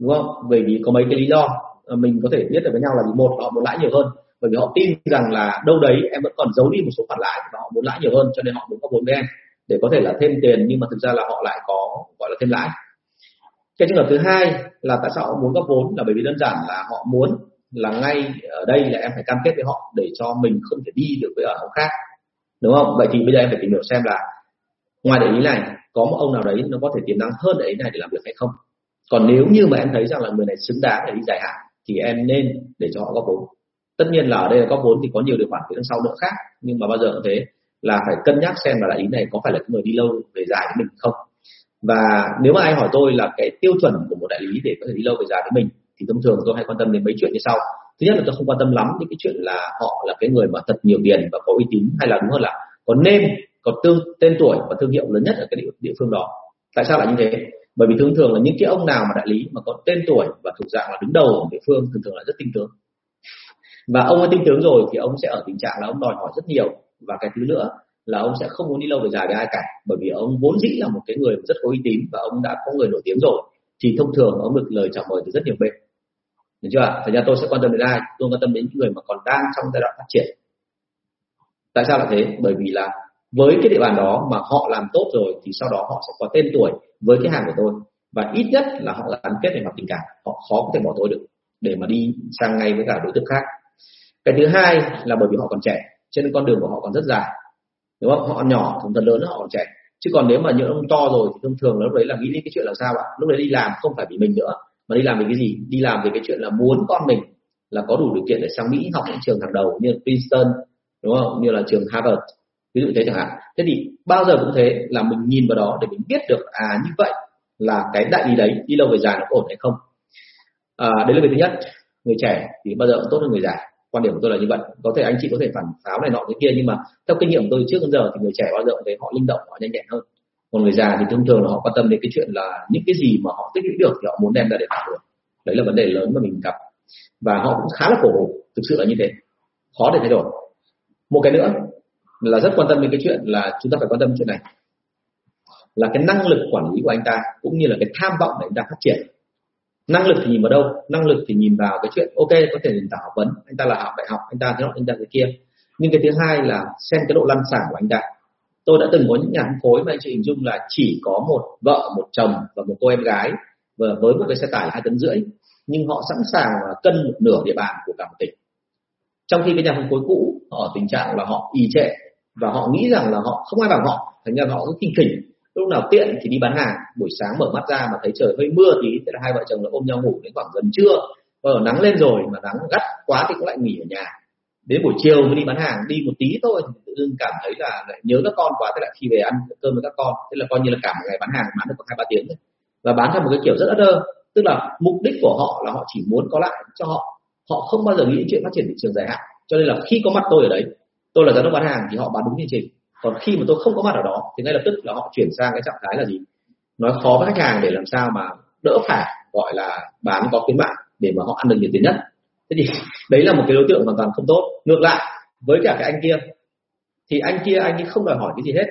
Đúng không? Bởi vì có mấy cái lý do ờ, mình có thể biết được với nhau là vì một họ muốn lãi nhiều hơn. Bởi vì họ tin rằng là đâu đấy em vẫn còn giấu đi một số khoản lãi và họ muốn lãi nhiều hơn cho nên họ muốn góp vốn với em để có thể là thêm tiền nhưng mà thực ra là họ lại có gọi là thêm lãi cái trường hợp thứ hai là tại sao họ muốn góp vốn? Là bởi vì đơn giản là họ muốn là ngay ở đây là em phải cam kết với họ để cho mình không thể đi được với ở ông khác. Đúng không? Vậy thì bây giờ em phải tìm hiểu xem là ngoài đại lý này, có một ông nào đấy nó có thể tiềm năng hơn đại lý này để làm việc hay không? Còn nếu như mà em thấy rằng là người này xứng đáng để đi dài hạn, thì em nên để cho họ góp vốn. Tất nhiên là ở đây là góp vốn thì có nhiều điều khoản phía sau nữa khác, nhưng mà bao giờ cũng thế là phải cân nhắc xem là đại lý này có phải là cái người đi lâu về dài với mình không và nếu mà ai hỏi tôi là cái tiêu chuẩn của một đại lý để có thể đi lâu về dài với mình thì thông thường tôi hay quan tâm đến mấy chuyện như sau. Thứ nhất là tôi không quan tâm lắm đến cái chuyện là họ là cái người mà thật nhiều tiền và có uy tín hay là đúng hơn là có nêm có tương tên tuổi và thương hiệu lớn nhất ở cái địa, địa phương đó. Tại sao lại như thế? Bởi vì thường thường là những cái ông nào mà đại lý mà có tên tuổi và thuộc dạng là đứng đầu ở địa phương thường thường là rất tinh tướng. Và ông ấy tinh tướng rồi thì ông sẽ ở tình trạng là ông đòi hỏi rất nhiều. Và cái thứ nữa là ông sẽ không muốn đi lâu về dài với ai cả, bởi vì ông vốn dĩ là một cái người rất có uy tín và ông đã có người nổi tiếng rồi. Thì thông thường ông được lời chào mời từ rất nhiều bên. Được chưa thành ra tôi sẽ quan tâm đến ai? Tôi quan tâm đến những người mà còn đang trong giai đoạn phát triển. Tại sao là thế? Bởi vì là với cái địa bàn đó mà họ làm tốt rồi thì sau đó họ sẽ có tên tuổi với cái hàng của tôi. Và ít nhất là họ gắn kết về mặt tình cảm. Họ khó có thể bỏ tôi được để mà đi sang ngay với cả đối tượng khác. Cái thứ hai là bởi vì họ còn trẻ, cho nên con đường của họ còn rất dài đúng không? Họ nhỏ thường phần lớn họ trẻ. Chứ còn nếu mà những ông to rồi thì thông thường lúc đấy là nghĩ đến cái chuyện là sao ạ? Lúc đấy đi làm không phải vì mình nữa mà đi làm vì cái gì? Đi làm vì cái chuyện là muốn con mình là có đủ điều kiện để sang Mỹ học những trường hàng đầu như Princeton đúng không? Như là trường Harvard ví dụ thế chẳng hạn. Thế thì bao giờ cũng thế là mình nhìn vào đó để mình biết được à như vậy là cái đại lý đấy đi lâu về dài nó có ổn hay không? À, đấy là việc thứ nhất. Người trẻ thì bao giờ cũng tốt hơn người già quan điểm của tôi là như vậy. Có thể anh chị có thể phản pháo này nọ thế kia, nhưng mà theo kinh nghiệm của tôi trước đến giờ thì người trẻ bao giờ cũng thấy họ linh động, họ nhanh nhẹn hơn. Còn người già thì thông thường là họ quan tâm đến cái chuyện là những cái gì mà họ tích lũy được thì họ muốn đem ra để thảo luận đấy là vấn đề lớn mà mình gặp. Và họ cũng khá là khổ hủ thực sự là như thế. Khó để thay đổi. Một cái nữa là rất quan tâm đến cái chuyện là chúng ta phải quan tâm chuyện này. Là cái năng lực quản lý của anh ta, cũng như là cái tham vọng để anh ta phát triển năng lực thì nhìn vào đâu? Năng lực thì nhìn vào cái chuyện, ok, có thể nền tảng học vấn anh ta là học đại học, anh ta thế nọ, anh ta thế kia. Nhưng cái thứ hai là xem cái độ lăn xả của anh ta. Tôi đã từng có những nhà phân phối mà anh chị hình dung là chỉ có một vợ, một chồng và một cô em gái và với một cái xe tải hai tấn rưỡi, nhưng họ sẵn sàng cân một nửa địa bàn của cả một tỉnh. Trong khi cái nhà phân phối cũ, họ ở tình trạng là họ ì trệ và họ nghĩ rằng là họ không ai bằng họ, thành ra họ cứ kinh khỉnh lúc nào tiện thì đi bán hàng. Buổi sáng mở mắt ra mà thấy trời hơi mưa thì thế là hai vợ chồng là ôm nhau ngủ đến khoảng gần trưa. Và ở nắng lên rồi mà nắng gắt quá thì cũng lại nghỉ ở nhà. Đến buổi chiều mới đi bán hàng, đi một tí thôi thì tự dưng cảm thấy là lại nhớ các con quá, thế lại khi về ăn cơm với các con, thế là coi như là cả một ngày bán hàng bán được khoảng hai ba tiếng thôi. Và bán theo một cái kiểu rất là đơ, tức là mục đích của họ là họ chỉ muốn có lại cho họ. Họ không bao giờ nghĩ chuyện phát triển thị trường dài hạn, cho nên là khi có mặt tôi ở đấy, tôi là giám đốc bán hàng thì họ bán đúng chương trình còn khi mà tôi không có mặt ở đó, thì ngay lập tức là họ chuyển sang cái trạng thái là gì? Nói khó với khách hàng để làm sao mà đỡ phải, gọi là bán có khuyến mại để mà họ ăn được nhiều tiền nhất. Thế thì đấy là một cái đối tượng hoàn toàn không tốt. Ngược lại, với cả cái anh kia, thì anh kia, anh ấy không đòi hỏi cái gì hết.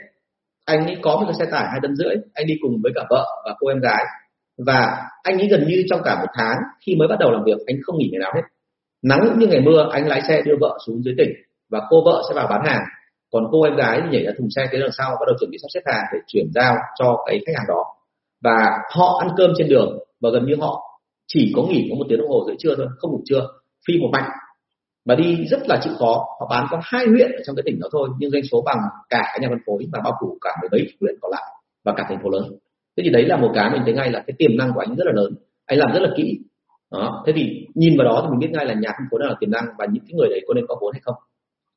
Anh ấy có một cái xe tải hai tấn rưỡi, anh đi cùng với cả vợ và cô em gái. Và anh ấy gần như trong cả một tháng, khi mới bắt đầu làm việc, anh không nghỉ ngày nào hết. Nắng như ngày mưa, anh lái xe đưa vợ xuống dưới tỉnh và cô vợ sẽ vào bán hàng còn cô em gái thì nhảy ra thùng xe cái đằng sau, bắt đầu chuẩn bị sắp xếp hàng để chuyển giao cho cái khách hàng đó. Và họ ăn cơm trên đường, và gần như họ chỉ có nghỉ có một tiếng đồng hồ giữa trưa thôi, không ngủ trưa, phi một mạch và đi rất là chịu khó, họ bán có hai huyện ở trong cái tỉnh đó thôi, nhưng doanh số bằng cả cái nhà phân phối và bao phủ cả mười mấy huyện còn lại và cả thành phố lớn. Thế thì đấy là một cái mình thấy ngay là cái tiềm năng của anh rất là lớn. Anh làm rất là kỹ. Đó, thế thì nhìn vào đó thì mình biết ngay là nhà phân phối nào là tiềm năng và những cái người đấy có nên có vốn hay không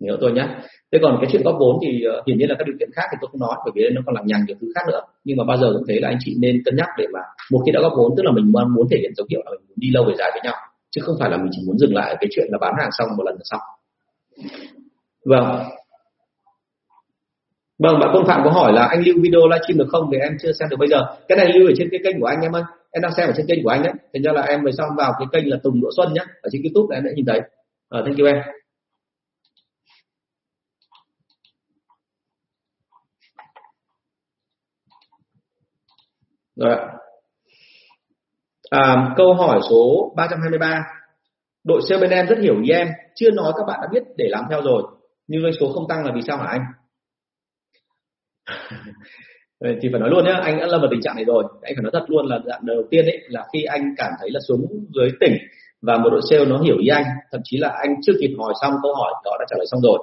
hiểu tôi nhé thế còn cái chuyện góp vốn thì uh, hiển nhiên là các điều kiện khác thì tôi không nói bởi vì nó còn lằng nhằng nhiều thứ khác nữa. Nhưng mà bao giờ cũng thế là anh chị nên cân nhắc để mà một khi đã góp vốn tức là mình muốn thể hiện dấu hiệu là mình muốn đi lâu về dài với nhau chứ không phải là mình chỉ muốn dừng lại cái chuyện là bán hàng xong một lần là xong. Vâng. Vâng bạn công phạm có hỏi là anh lưu video livestream được không? Thì em chưa xem được bây giờ. Cái này lưu ở trên cái kênh của anh em ơi. Em đang xem ở trên kênh của anh đấy. Thành ra là em về xong vào cái kênh là tùng đỗ xuân nhé ở trên youtube là em đã nhìn thấy. Uh, thank you em. Rồi ạ. À, câu hỏi số 323 đội sale bên em rất hiểu ý em chưa nói các bạn đã biết để làm theo rồi nhưng doanh số không tăng là vì sao hả anh? Thì phải nói luôn nhé anh đã lâm vào tình trạng này rồi. Anh phải nói thật luôn là đoạn đầu tiên ấy là khi anh cảm thấy là xuống dưới tỉnh và một đội sale nó hiểu ý anh thậm chí là anh chưa kịp hỏi xong câu hỏi đó đã trả lời xong rồi.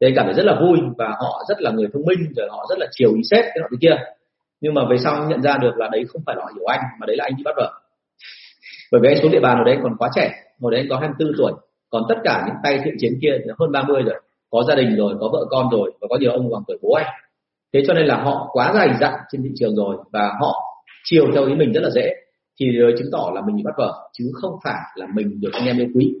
Thì anh cảm thấy rất là vui và họ rất là người thông minh rồi họ rất là chiều ý sếp cái nọ cái kia nhưng mà về sau nhận ra được là đấy không phải là họ hiểu anh, mà đấy là anh bị bắt vợ. Bởi vì anh xuống địa bàn ở đấy còn quá trẻ, hồi đấy anh có 24 tuổi. Còn tất cả những tay thiện chiến kia thì hơn 30 rồi. Có gia đình rồi, có vợ con rồi, và có nhiều ông bằng tuổi bố anh. Thế cho nên là họ quá dày dặn trên thị trường rồi, và họ chiều theo ý mình rất là dễ. Thì chứng tỏ là mình bị bắt vợ, chứ không phải là mình được anh em yêu quý.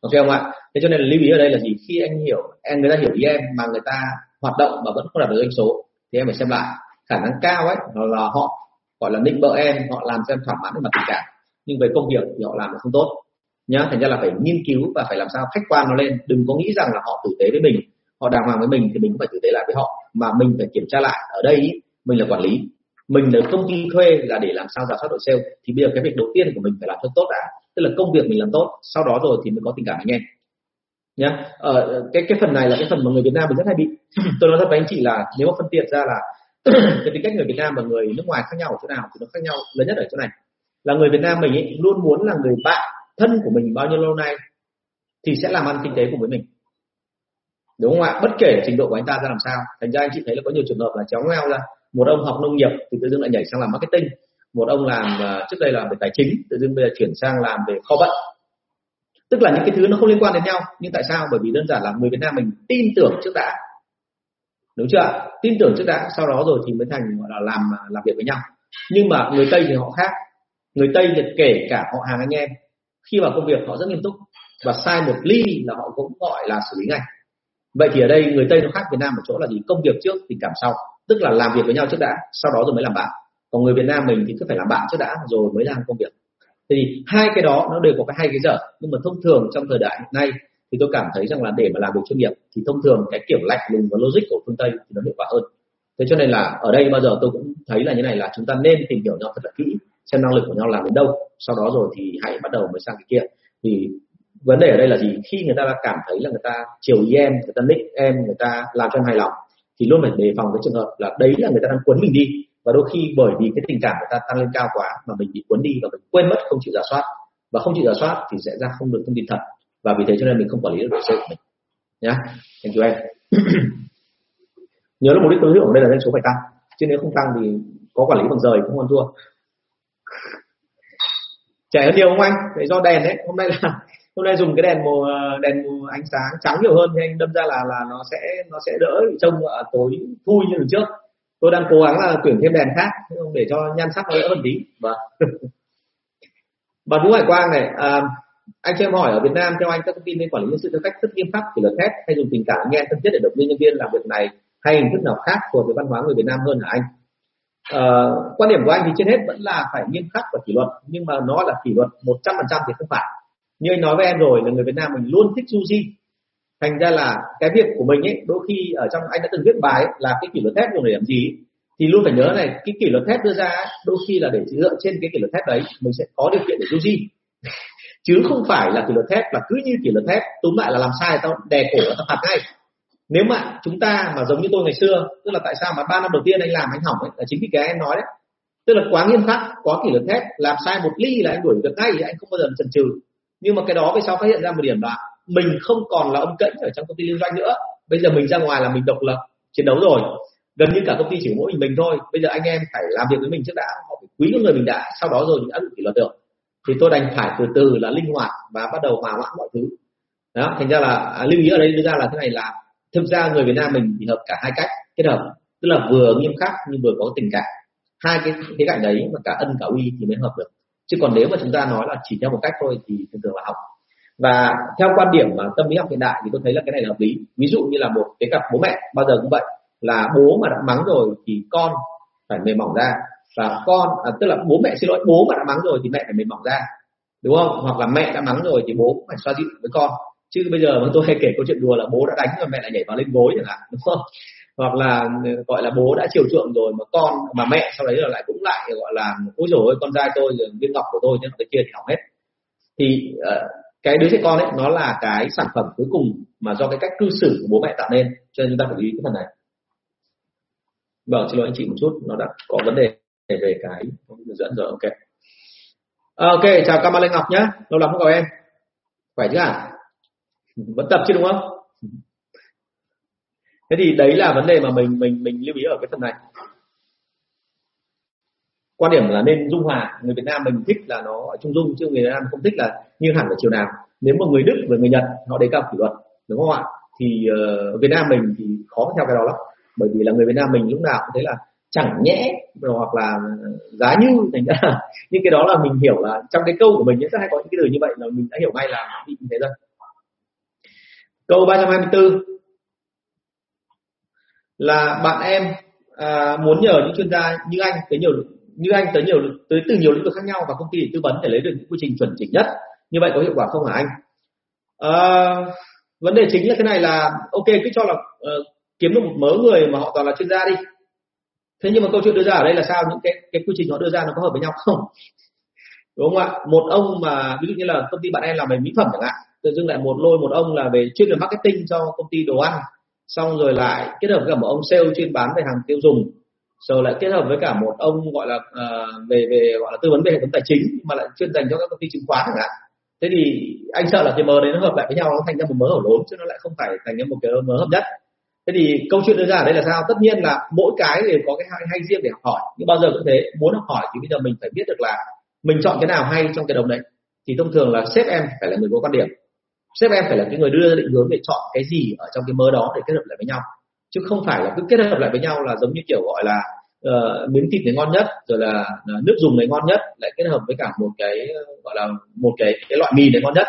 Ok không ạ? Thế cho nên là lưu ý ở đây là gì? Khi anh hiểu, em, người ta hiểu ý em mà người ta hoạt động mà vẫn không đạt được doanh số, thì em phải xem lại khả năng cao ấy là họ gọi là nịnh bợ em họ làm cho em thỏa mãn về mặt tình cảm. Nhưng về công việc thì họ làm không tốt. Nhá thành ra là phải nghiên cứu và phải làm sao khách quan nó lên. Đừng có nghĩ rằng là họ tử tế với mình họ đàng hoàng với mình thì mình cũng phải tử tế lại với họ. Mà mình phải kiểm tra lại ở đây ý, mình là quản lý. Mình là công ty thuê là để làm sao giả soát đội sale thì bây giờ cái việc đầu tiên của mình phải làm cho tốt đã. Tức là công việc mình làm tốt sau đó rồi thì mới có tình cảm anh em. Nhá ờ, cái cái phần này là cái phần mà người Việt Nam mình rất hay bị. Tôi nói thật với anh chị là nếu mà phân biệt ra là cái tính cách người Việt Nam và người nước ngoài khác nhau ở chỗ nào thì nó khác nhau lớn nhất ở chỗ này. Là người Việt Nam mình ấy, luôn muốn là người bạn thân của mình bao nhiêu lâu nay thì sẽ làm ăn kinh tế cùng với mình. Đúng không ạ? Bất kể trình độ của anh ta ra làm sao. Thành ra anh chị thấy là có nhiều trường hợp là chéo ngoeo ra. Một ông học nông nghiệp thì tự dưng lại nhảy sang làm marketing. Một ông làm à, trước đây làm về tài chính tự dưng bây giờ chuyển sang làm về kho vận tức là những cái thứ nó không liên quan đến nhau. Nhưng tại sao? Bởi vì đơn giản là người Việt Nam mình tin tưởng trước đã đúng chưa tin tưởng trước đã, sau đó rồi thì mới thành, gọi là, làm à, làm việc với nhau. Nhưng mà người tây thì họ khác. Người tây thì kể cả họ hàng anh em, khi vào công việc họ rất nghiêm túc và sai một ly là họ cũng gọi là xử lý ngay. Vậy thì ở đây người tây nó khác việt nam ở chỗ là gì? Công việc trước, tình cảm sau. Tức là làm việc với nhau trước đã, sau đó rồi mới làm bạn. Còn người việt nam mình thì cứ phải làm bạn trước đã, rồi mới làm công việc. Thì hai cái đó nó đều có cái hay cái dở. Nhưng mà thông thường trong thời đại hiện nay thì tôi cảm thấy rằng là để mà làm được chuyên nghiệp thì thông thường cái kiểu lạnh lùng và logic của phương tây thì nó hiệu quả hơn. Thế cho nên là ở đây bao giờ tôi cũng thấy là như này là chúng ta nên tìm hiểu nhau thật là kỹ, xem năng lực của nhau làm đến đâu, sau đó rồi thì hãy bắt đầu mới sang cái kia. Thì vấn đề ở đây là gì? Khi người ta đã cảm thấy là người ta chiều ý em người ta nick em, người ta làm cho em hài lòng, thì luôn phải đề phòng cái trường hợp là đấy là người ta đang cuốn mình đi. Và đôi khi bởi vì cái tình cảm của ta tăng lên cao quá mà mình bị cuốn đi và mình quên mất không chịu giả soát. Và không chịu giả soát thì sẽ ra không được thông tin thật và vì thế cho nên mình không quản lý được đội của mình. Nhá. Thank you em. Nhớ là mục đích tối thượng ở đây là doanh số phải tăng. Chứ nếu không tăng thì có quản lý bằng rời cũng còn thua. Trẻ hơn nhiều không anh? Để do đèn đấy hôm nay là hôm nay dùng cái đèn màu ờ, đèn màu ánh sáng trắng nhiều hơn thì anh đâm ra là là nó sẽ nó sẽ đỡ trông ở tối thui như lần trước. Tôi đang cố gắng là tuyển thêm đèn khác để cho nhan sắc nó đỡ hơn tí. Vâng. Bà vũ hải quang này à, anh cho em hỏi ở Việt Nam theo anh các công ty nên quản lý nhân sự theo cách rất nghiêm khắc kỷ luật thép hay dùng tình cảm nghe thân thiết để động viên nhân viên làm việc này hay hình thức nào khác phù hợp với văn hóa người Việt Nam hơn hả anh? À, quan điểm của anh thì trên hết vẫn là phải nghiêm khắc và kỷ luật nhưng mà nó là kỷ luật 100% thì không phải. Như anh nói với em rồi là người Việt Nam mình luôn thích du di. Thành ra là cái việc của mình ấy đôi khi ở trong anh đã từng viết bài ấy, là cái kỷ luật thép dùng để làm gì thì luôn phải nhớ này cái kỷ luật thép đưa ra đôi khi là để dựa trên cái kỷ luật thép đấy mình sẽ có điều kiện để du di chứ không phải là kỷ luật thép là cứ như kỷ luật thép túm lại là làm sai, tao đè cổ tao phạt ngay. Nếu mà chúng ta mà giống như tôi ngày xưa, tức là tại sao mà ba năm đầu tiên anh làm anh hỏng ấy, là chính vì cái em nói đấy. Tức là quá nghiêm khắc, quá kỷ luật thép, làm sai một ly là anh đuổi việc ngay, anh không bao giờ chần chừ. Nhưng mà cái đó về sau phát hiện ra một điểm là mình không còn là ông cẫy ở trong công ty liên doanh nữa. Bây giờ mình ra ngoài là mình độc lập, chiến đấu rồi. Gần như cả công ty chỉ mỗi mình mình thôi. Bây giờ anh em phải làm việc với mình trước đã, họ phải quý người mình đã, sau đó rồi mình áp dụng kỷ luật được thì tôi đành phải từ từ là linh hoạt và bắt đầu hòa hoãn mọi thứ. Đó thành ra là à, lưu ý ở đây đưa ra là thế này là thực ra người Việt Nam mình thì hợp cả hai cách kết hợp tức là vừa nghiêm khắc nhưng vừa có tình cảm. Hai cái cái cạnh đấy mà cả ân cả uy thì mới hợp được. Chứ còn nếu mà chúng ta nói là chỉ theo một cách thôi thì thường thường là học. Và theo quan điểm mà tâm lý học hiện đại thì tôi thấy là cái này là hợp lý. Ví dụ như là một cái cặp bố mẹ bao giờ cũng vậy là bố mà đã mắng rồi thì con phải mềm mỏng ra và con à, tức là bố mẹ xin lỗi bố mà đã mắng rồi thì mẹ phải mềm mỏng ra đúng không? Hoặc là mẹ đã mắng rồi thì bố cũng phải xoa dịu với con. Chứ bây giờ mà tôi hay kể câu chuyện đùa là bố đã đánh rồi mẹ lại nhảy vào lên gối chẳng hạn đúng không? Hoặc là ừ, gọi là bố đã chiều chuộng rồi mà con mà mẹ sau đấy là lại cũng lại gọi là ôi rồi con trai tôi viên ngọc của tôi nhưng cái kia thì hỏng hết. Thì uh, cái đứa trẻ con ấy nó là cái sản phẩm cuối cùng mà do cái cách cư xử của bố mẹ tạo nên. Cho nên chúng ta phải lưu ý cái phần này. Vâng xin lỗi anh chị một chút nó đã có vấn đề về cái hướng dẫn rồi ok. À, ok chào Cam Lê Ngọc nhá. Lâu lắm không gặp em. Khỏe chứ à vẫn tập chứ đúng không? Thế thì đấy là vấn đề mà mình mình mình lưu ý ở cái phần này. Quan điểm là nên dung hòa. Người Việt Nam mình thích là nó ở trung dung chứ người Việt Nam không thích là như hẳn ở chiều nào. Nếu mà người Đức và người Nhật họ đề cao kỷ luật đúng không ạ? Thì uh, Việt Nam mình thì khó theo cái đó lắm. Bởi vì là người Việt Nam mình lúc nào cũng thấy là chẳng nhẽ hoặc là giá như thành ra nhưng cái đó là mình hiểu là trong cái câu của mình rất hay có những cái từ như vậy là mình đã hiểu ngay là bị như thế rồi. Câu 324 là bạn em à, muốn nhờ những chuyên gia như anh tới nhiều như anh tới nhiều tới từ nhiều lĩnh vực khác nhau và công ty để tư vấn để lấy được những quy trình chuẩn chỉnh nhất. Như vậy có hiệu quả không hả anh? À, vấn đề chính là thế này là ok cứ cho là uh, kiếm được một mớ người mà họ toàn là chuyên gia đi thế nhưng mà câu chuyện đưa ra ở đây là sao? Những cái cái quy trình họ đưa ra nó có hợp với nhau không? Đúng không ạ? Một ông mà ví dụ như là công ty bạn em làm về mỹ phẩm chẳng hạn tự dưng lại một lôi một ông là về chuyên về marketing cho công ty đồ ăn xong rồi lại kết hợp với cả một ông sale chuyên bán về hàng tiêu dùng rồi lại kết hợp với cả một ông gọi là uh, về về gọi là tư vấn về hệ thống tài chính mà lại chuyên dành cho các công ty chứng khoán chẳng hạn. Thế thì anh sợ là cái mớ đấy nó hợp lại với nhau nó thành ra một mớ hổ lốn chứ nó lại không phải thành ra một cái mớ hợp nhất thế thì câu chuyện đưa ra ở đây là sao? Tất nhiên là mỗi cái đều có cái hay, hay riêng để học hỏi. Nhưng bao giờ cũng thế muốn học hỏi thì bây giờ mình phải biết được là mình chọn cái nào hay trong cái đồng đấy. Thì thông thường là sếp em phải là người có quan điểm. Sếp em phải là cái người đưa ra định hướng để chọn cái gì ở trong cái mơ đó để kết hợp lại với nhau. Chứ không phải là cứ kết hợp lại với nhau là giống như kiểu gọi là uh, miếng thịt này ngon nhất rồi là uh, nước dùng này ngon nhất lại kết hợp với cả một cái ờ, gọi là một cái cái loại mì này ngon nhất.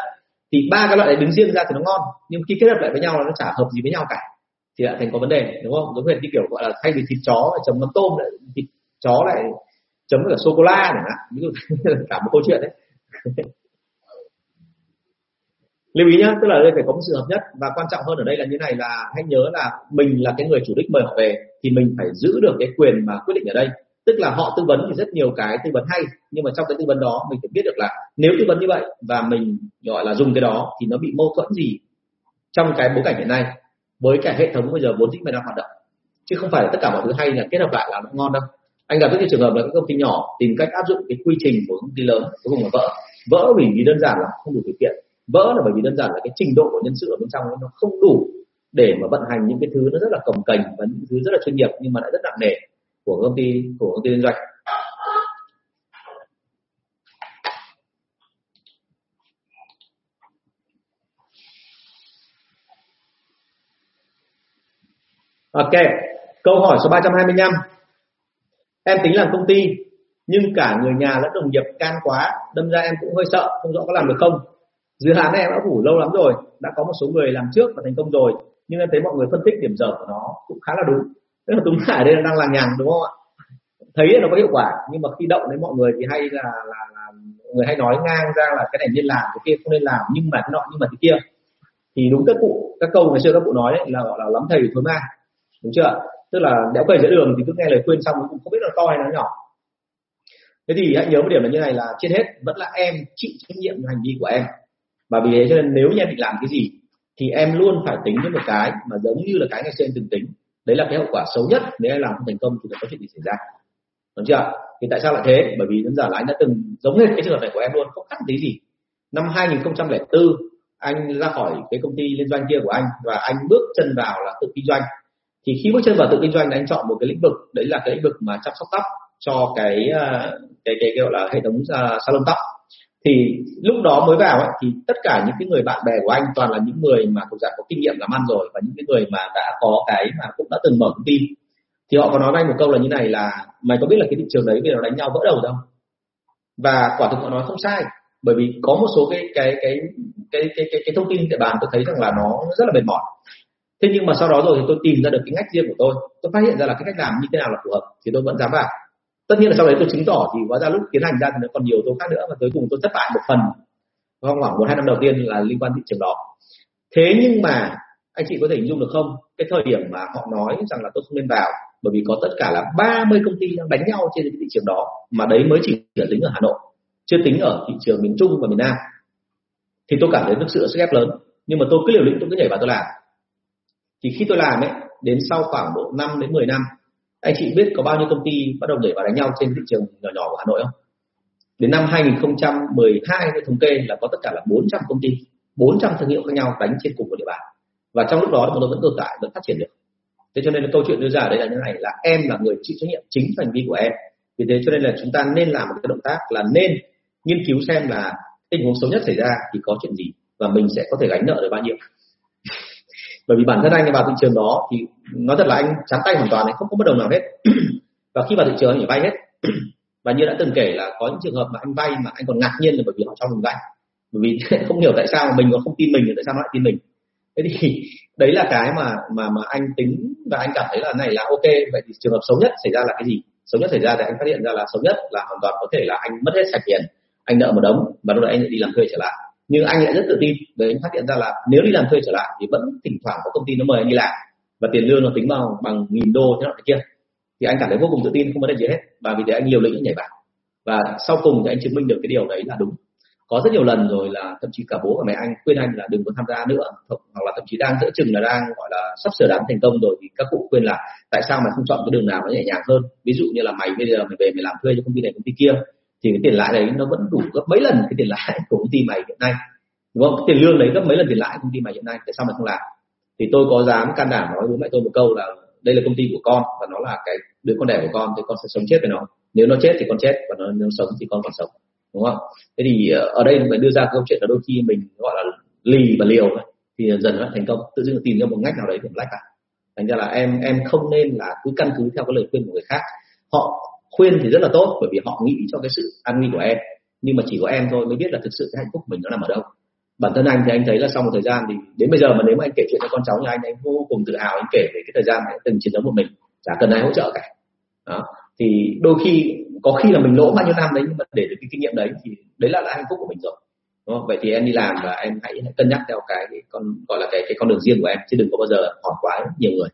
Thì ba cái loại này đứng riêng ra thì nó ngon. Nhưng khi kết hợp lại với nhau là nó chả hợp gì với nhau cả thì lại thành có vấn đề, đúng không? Giống như kiểu gọi là thay vì thịt chó chấm mắm tôm lại, thịt chó lại chấm cả sô cô la chẳng hạn. Ví dụ cả một câu chuyện đấy. Lưu ý nhá, tức là đây phải có một sự hợp nhất. Và quan trọng hơn ở đây là như này là hãy nhớ là mình là cái người chủ đích mời họ về thì mình phải giữ được cái quyền mà quyết định ở đây. Tức là họ tư vấn thì rất nhiều cái tư vấn hay, nhưng mà trong cái tư vấn đó mình phải biết được là nếu tư vấn như vậy và mình gọi là dùng cái đó thì nó bị mâu thuẫn gì trong cái bối cảnh hiện nay với cả hệ thống bây giờ vốn dĩ mình đang hoạt động. Chứ không phải là tất cả mọi thứ hay là kết hợp lại là nó ngon đâu. Anh gặp rất nhiều trường hợp là các công ty nhỏ tìm cách áp dụng cái quy trình của công ty lớn, cuối cùng là vỡ. Vỡ vì vì đơn giản là không đủ điều kiện. Vỡ là bởi vì đơn giản là cái trình độ của nhân sự ở bên trong nó không đủ để mà vận hành những cái thứ nó rất là cồng kềnh và những thứ rất là chuyên nghiệp nhưng mà lại rất nặng nề của công ty, của công ty liên doanh. Ok, câu hỏi số 325. Em tính làm công ty nhưng cả người nhà lẫn đồng nghiệp can quá, đâm ra em cũng hơi sợ, không rõ có làm được không. Dự án này em đã ngủ lâu lắm rồi, đã có một số người làm trước và thành công rồi, nhưng em thấy mọi người phân tích điểm dở của nó cũng khá là đúng. Tức là đúng là đây là đang làm nhàng đúng không ạ? Thấy là nó có hiệu quả, nhưng mà khi động đến mọi người thì hay là, là, là người hay nói ngang ra là cái này nên làm, cái kia không nên làm, nhưng mà cái nọ nhưng mà cái kia. Thì đúng các cụ, các câu ngày xưa các cụ nói đấy là gọi là lắm thầy thối ma đúng chưa? Tức là đéo cầy giữa đường thì cứ nghe lời khuyên xong cũng không biết là to hay nó nhỏ. Thế thì hãy nhớ một điểm là như này là trên hết vẫn là em chịu trách nhiệm hành vi của em. Và vì thế cho nên nếu như em định làm cái gì thì em luôn phải tính đến một cái mà giống như là cái ngày xưa em từng tính. Đấy là cái hậu quả xấu nhất. Nếu em làm không thành công thì có chuyện gì xảy ra. Đúng chưa? Thì tại sao lại thế? Bởi vì đến giờ là anh đã từng giống hết cái trường hợp này của em luôn không khác tí gì. Năm 2004 anh ra khỏi cái công ty liên doanh kia của anh và anh bước chân vào là tự kinh doanh thì khi bước chân vào tự kinh doanh anh chọn một cái lĩnh vực đấy là cái lĩnh vực mà chăm sóc tóc cho cái ờ, cái cái, cái gọi là hệ thống uh, salon tóc. Thì lúc đó mới vào ấy, thì tất cả những cái người bạn bè của anh toàn là những người mà cũng đã có kinh nghiệm làm ăn rồi và những cái người mà đã có cái mà cũng đã từng mở công ty. Thì họ có nói với anh một câu là như này là mày có biết là cái thị trường đấy bây giờ đánh nhau vỡ đầu không? Và quả thực họ nói không sai bởi vì có một số cái cái cái cái cái cái, cái thông tin địa bàn tôi thấy rằng là nó rất là mệt mỏi thế nhưng mà sau đó rồi thì tôi tìm ra được cái ngách riêng của tôi. Tôi phát hiện ra là cái cách làm như thế nào là phù hợp, thì tôi vẫn dám vào tất nhiên là sau đấy tôi chứng tỏ thì hóa ra lúc tiến hành ra thì nó còn nhiều tố khác nữa và cuối cùng tôi thất bại một phần trong khoảng một hai năm đầu tiên là liên quan thị trường đó. Thế nhưng mà anh chị có thể hình dung được không? Cái thời điểm mà họ nói rằng là tôi không nên vào, bởi vì có tất cả là 30 công ty đang đánh nhau trên cái thị trường đó, mà đấy mới chỉ là tính ở Hà Nội, chưa tính ở thị trường miền Trung và miền Nam. Thì tôi cảm thấy thực sự sức ép lớn, nhưng mà tôi cứ liều lĩnh, tôi cứ nhảy vào tôi làm thì khi tôi làm ấy, đến sau khoảng độ 5 đến 10 năm, anh chị biết có bao nhiêu công ty bắt đầu đẩy vào đánh nhau trên thị trường nhỏ nhỏ của Hà Nội không? Đến năm 2012 tôi thống kê là có tất cả là 400 công ty 400 thương hiệu khác nhau đánh trên cùng một địa bàn. Và trong lúc đó chúng tôi vẫn tồn tại, vẫn phát triển được. Thế cho nên là câu chuyện đưa ra đây là như này, là em là người chịu trách nhiệm chính hành vi của em. Vì thế cho nên là chúng ta nên làm một cái động tác là nên nghiên cứu xem là tình huống xấu nhất xảy ra thì có chuyện gì và mình sẽ có thể gánh nợ được bao nhiêu bởi vì bản thân anh vào thị trường đó thì nói thật là anh trắng tay hoàn toàn, anh không có bất đồng nào hết. Và khi vào thị trường anh phải vay hết. Và như đã từng kể là có những trường hợp mà anh vay mà anh còn ngạc nhiên là bởi vì họ cho mình vay. Bởi vì không hiểu tại sao mà mình còn không tin mình thì tại sao nó lại tin mình. Thế thì đấy là cái mà mà mà anh tính và anh cảm thấy là này là ok. Vậy thì trường hợp xấu nhất xảy ra là cái gì? Xấu nhất xảy ra thì anh phát hiện ra là xấu nhất là hoàn toàn có thể là anh mất hết sạch tiền, anh nợ một đống và lúc đấy anh lại đi làm thuê trở lại nhưng anh lại rất tự tin. Để anh phát hiện ra là nếu đi làm thuê trở lại thì vẫn thỉnh thoảng có công ty nó mời anh đi làm. Và tiền lương nó tính vào bằng nghìn đô thế nào thế kia. Thì anh cảm thấy vô cùng tự tin, không vấn đề gì hết. Và vì thế anh liều lĩnh nhảy vào. Và sau cùng thì anh chứng minh được cái điều đấy là đúng. Có rất nhiều lần rồi là thậm chí cả bố và mẹ anh khuyên anh là đừng có tham gia nữa. Hoặc là thậm chí đang giữa chừng là đang, gọi là, sắp sửa đám thành công rồi thì các cụ khuyên là tại sao mày không chọn cái đường nào nó nhẹ nhàng hơn? Ví dụ như là mày bây giờ mày về mày làm thuê cho công ty này, công ty kia thì cái tiền lãi đấy nó vẫn đủ gấp mấy lần cái tiền lãi của công ty mày hiện nay. Đúng không? Tiền lương đấy gấp mấy lần tiền lãi của công ty mày hiện nay, tại sao mày không làm? Thì tôi có dám can đảm nói bố mẹ tôi một câu là đây là công ty của con và nó là cái đứa con đẻ của con, thì con sẽ sống chết với nó. Nếu nó chết thì con chết và nó, nếu sống thì con còn sống. Đúng không? Thế thì ờ, ở đây phải đưa ra câu chuyện là đôi khi mình gọi là lì và liều thì dần nó thành công. Tự dưng tìm ra một ngách nào đấy để lách cả thành ra là em em không nên là cứ căn cứ theo cái lời khuyên của người khác. Họ khuyên thì rất là tốt bởi vì họ nghĩ cho cái sự an nguy của em. Nhưng mà chỉ có em thôi mới biết là thực sự cái hạnh phúc của mình nó nằm ở đâu. Bản thân anh thì anh thấy là sau một thời gian thì đến bây giờ mà nếu mà anh kể chuyện cho con cháu nhà anh anh vô cùng tự hào anh kể về cái thời gian anh từng chiến đấu một mình. Chả cần ai hỗ trợ cả. Đó. Thì đôi khi có khi là mình lỗ bao nhiêu năm đấy nhưng mà để được cái kinh nghiệm đấy thì đấy là, là hạnh phúc của mình rồi. Đúng không? vậy thì em đi làm và em hãy cân nhắc theo cái, cái con gọi là cái cái con đường riêng của em chứ đừng có bao giờ hỏi quá nhiều người.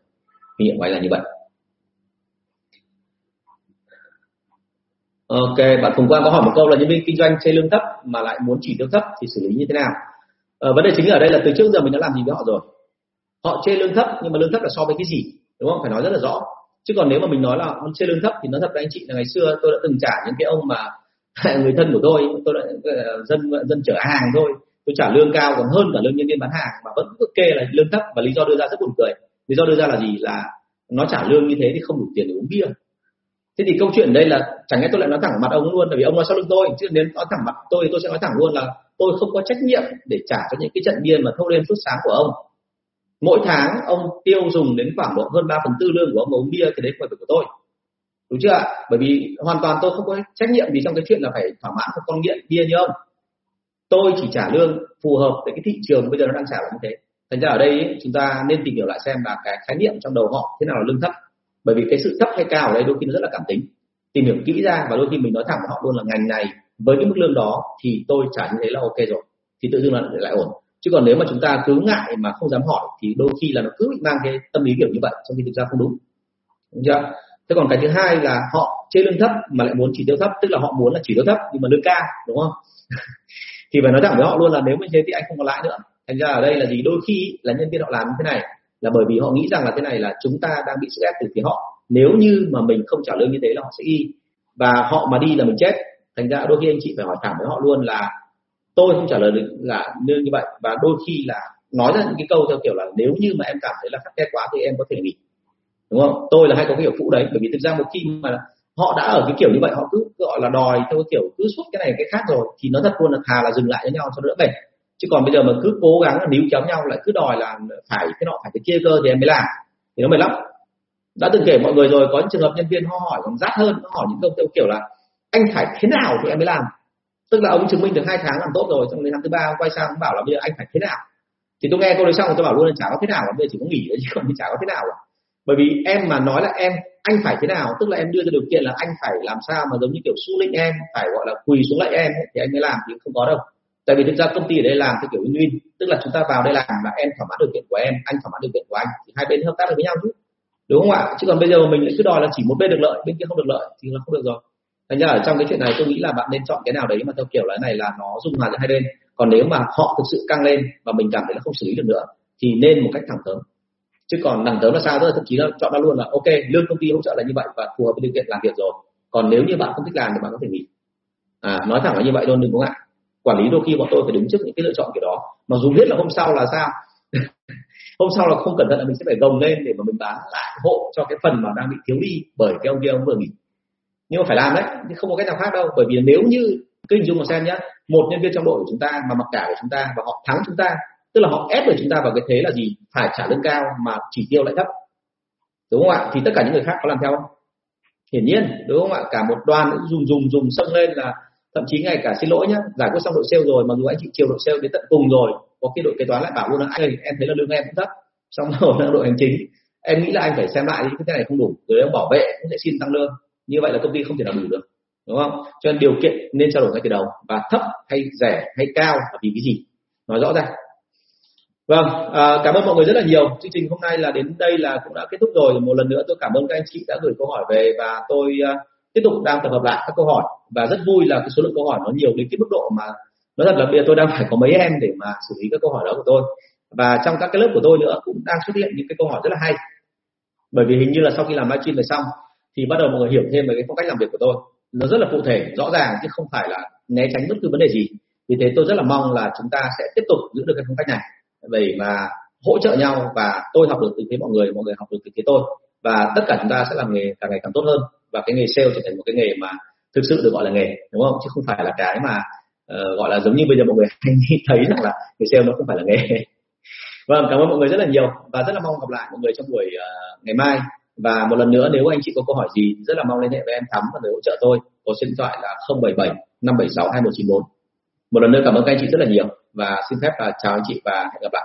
Kinh nghiệm của anh là như vậy. Ok, bạn Phùng Quang có hỏi một câu là nhân viên kinh doanh chê lương thấp mà lại muốn chỉ tiêu thấp thì xử lý như thế nào? Ờ, vấn đề chính ở đây là từ trước giờ mình đã làm gì với họ rồi. Họ chê lương thấp nhưng mà lương thấp là so với cái gì, đúng không? Phải nói rất là rõ. Chứ còn nếu mà mình nói là ông chê lương thấp thì nói thật với anh chị là ngày xưa tôi đã từng trả những cái ông mà người thân của tôi, tôi đã dân dân chở hàng thôi, tôi trả lương cao còn hơn cả lương nhân viên bán hàng mà vẫn cứ kê là lương thấp và lý do đưa ra rất buồn cười. Lý do đưa ra là gì? Là nó trả lương như thế thì không đủ tiền để uống bia thế thì câu chuyện đây là chẳng lẽ tôi lại nói thẳng mặt ông luôn, tại vì ông nói sau lưng tôi, chứ nếu nói thẳng mặt tôi tôi sẽ nói thẳng luôn là tôi không có trách nhiệm để trả cho những cái trận bia mà thâu đêm suốt sáng của ông. Mỗi tháng ông tiêu dùng đến khoảng độ hơn 3 phần tư lương của ông uống bia thì đấy không phải của tôi. Đúng chưa ạ? Bởi vì hoàn toàn tôi không có trách nhiệm gì trong cái chuyện là phải thỏa mãn một con nghiện bia như ông. Tôi chỉ trả lương phù hợp với cái thị trường bây giờ nó đang trả là như thế. Thành ra ở đây chúng ta nên tìm hiểu lại xem là cái khái niệm trong đầu họ thế nào là lương thấp bởi vì cái sự thấp hay cao ở đây đôi khi nó rất là cảm tính. Tìm hiểu kỹ ra và đôi khi mình nói thẳng với họ luôn là ngành này với cái mức lương đó thì tôi trả như thế là ok rồi, thì tự dưng là lại ổn. Chứ còn nếu mà chúng ta cứ ngại mà không dám hỏi thì đôi khi là nó cứ bị mang cái tâm lý kiểu như vậy, trong khi thực ra không đúng. Đúng chưa? Thế còn cái thứ hai là họ chê lương thấp mà lại muốn chỉ tiêu thấp, tức là họ muốn là chỉ tiêu thấp nhưng mà lương cao, đúng không? Thì phải nói thẳng với họ luôn là nếu như thế thì anh không có lãi nữa. Thành ra ở đây là gì? Đôi khi là nhân viên họ làm như thế này là bởi vì họ nghĩ rằng là thế này là chúng ta đang bị sức ép từ phía họ. Nếu như mà mình không trả lương như thế là họ sẽ đi và họ mà đi là mình chết. Thành ra đôi khi anh chị phải hỏi thẳng với họ luôn là, tôi không trả lời được là lương như vậy. Và đôi khi là nói ra những cái câu theo kiểu là, nếu như mà em cảm thấy là khắc khe quá thì em có thể nghỉ. Đúng không? Tôi là hay có cái kiểu phụ đấy, bởi vì thực ra một khi mà họ đã ở cái kiểu như vậy, họ cứ gọi là đòi theo cái kiểu cứ suốt cái này cái khác rồi, thì nó thật luôn là thà là dừng lại với nhau cho đỡ bể chứ còn bây giờ mà cứ cố gắng là níu kéo nhau lại cứ đòi là phải cái nọ, phải cái kia cơ thì em mới làm. Thì nó mệt lắm. Đã từng kể mọi người rồi, có những trường hợp nhân viên họ hỏi còn rát hơn, họ hỏi những câu kiểu là, anh phải thế nào thì em mới làm? Tức là ông chứng minh được hai tháng làm tốt rồi, xong đến tháng thứ ba quay sang bảo là bây giờ anh phải thế nào? Thì tôi nghe câu đấy xong tôi bảo luôn là chả có thế nào bây giờ chỉ có nghỉ thôi, chứ còn chả có thế nào cả. bởi vì em mà nói là em, anh phải thế nào? Tức là em đưa ra điều kiện là anh phải làm sao mà giống như kiểu su lĩnh em, phải gọi là quỳ xuống lại em thì anh mới làm, thì không có đâu tại vì thực ra công ty ở đây làm theo kiểu win-win, tức là chúng ta vào đây làm và em thỏa mãn điều kiện của em, anh thỏa mãn điều kiện của anh, thì hai bên hợp tác được với nhau chứ. Đúng không ạ? Chứ còn bây giờ mình cứ đòi là chỉ một bên được lợi, bên kia không được lợi thì nó không được rồi. Thành ra ở trong cái chuyện này tôi nghĩ là bạn nên chọn cái nào đấy mà theo kiểu là này là nó dung hòa giữa hai bên. Còn nếu mà họ thực sự căng lên và mình cảm thấy là không xử lý được nữa, thì nên một cách thẳng thớm. Chứ còn thẳng thớm là sao tức thậm chí là chọn ra luôn là, ok, lương công ty hỗ trợ là như vậy và phù hợp với điều kiện làm việc rồi. Còn nếu như bạn không thích làm thì bạn có thể nghỉ. À nói thẳng là như vậy luôn đừng có ngại quản lý đôi khi bọn tôi phải đứng trước những cái lựa chọn kiểu đó. Mà dù biết là hôm sau là sao, hôm sau là không cẩn thận là mình sẽ phải gồng lên để mà mình bán lại hộ cho cái phần mà đang bị thiếu đi bởi cái ông kia ông vừa nghỉ. Nhưng mà phải làm đấy chứ không có cách nào khác đâu. Bởi vì nếu như, cứ hình dung mà xem nhé một nhân viên trong đội của chúng ta mà mặc cả của chúng ta và họ thắng chúng ta, tức là họ ép được chúng ta vào cái thế là gì? Phải trả lương cao mà chỉ tiêu lại thấp. Đúng không ạ? Thì tất cả những người khác có làm theo không? Hiển nhiên, đúng không ạ? Cả một đoàn dùng dùng dùng xông lên là thậm chí ngay cả xin lỗi nhá giải quyết xong đội sale rồi mà dù anh chị chiều đội sale đến tận cùng rồi có khi đội kế toán lại bảo luôn là anh ơi em thấy là lương em cũng thấp xong rồi là đội hành chính. Em nghĩ là anh phải xem lại những cái này không đủ rồi em bảo vệ cũng sẽ xin tăng lương. Như vậy là công ty không thể nào đủ được đúng không? Cho nên điều kiện nên trao đổi ngay từ đầu và thấp hay rẻ hay cao là vì cái gì? Nói rõ ra. Vâng à, cảm ơn mọi người rất là nhiều. Chương trình hôm nay là đến đây là cũng đã kết thúc rồi. Một lần nữa tôi cảm ơn các anh chị đã gửi câu hỏi về và tôi uh, tiếp tục đang tập hợp lại các câu hỏi. Và rất vui là cái số lượng câu hỏi nó nhiều đến cái mức độ mà nói thật là bây giờ tôi đang phải có mấy em để mà xử lý các câu hỏi đó của tôi. Và trong các cái lớp của tôi nữa cũng đang xuất hiện những cái câu hỏi rất là hay. Bởi vì hình như là sau khi làm livestream này xong, thì bắt đầu mọi người hiểu thêm về cái phong cách làm việc của tôi. Nó rất là cụ thể, rõ ràng chứ không phải là né tránh bất cứ vấn đề gì. Vì thế tôi rất là mong là chúng ta sẽ tiếp tục giữ được cái phong cách này. Để mà hỗ trợ nhau và tôi học được từ phía mọi người mọi người học được từ phía tôi và tất cả chúng ta sẽ làm nghề càng ngày càng tốt hơn. Và cái nghề sale trở thành một cái nghề mà thực sự được gọi là nghề đúng không? Chứ không phải là cái mà uh, gọi là giống như bây giờ mọi người hay thấy rằng là nghề sale nó không phải là nghề. Vâng cảm ơn mọi người rất là nhiều và rất là mong gặp lại mọi người trong buổi uh, ngày mai. Và một lần nữa nếu anh chị có câu hỏi gì rất là mong liên hệ với em thắm và người hỗ trợ tôi. Có số điện thoại là 077 576 2194 một lần nữa cảm ơn các anh chị rất là nhiều và xin phép là chào anh chị và hẹn gặp lại.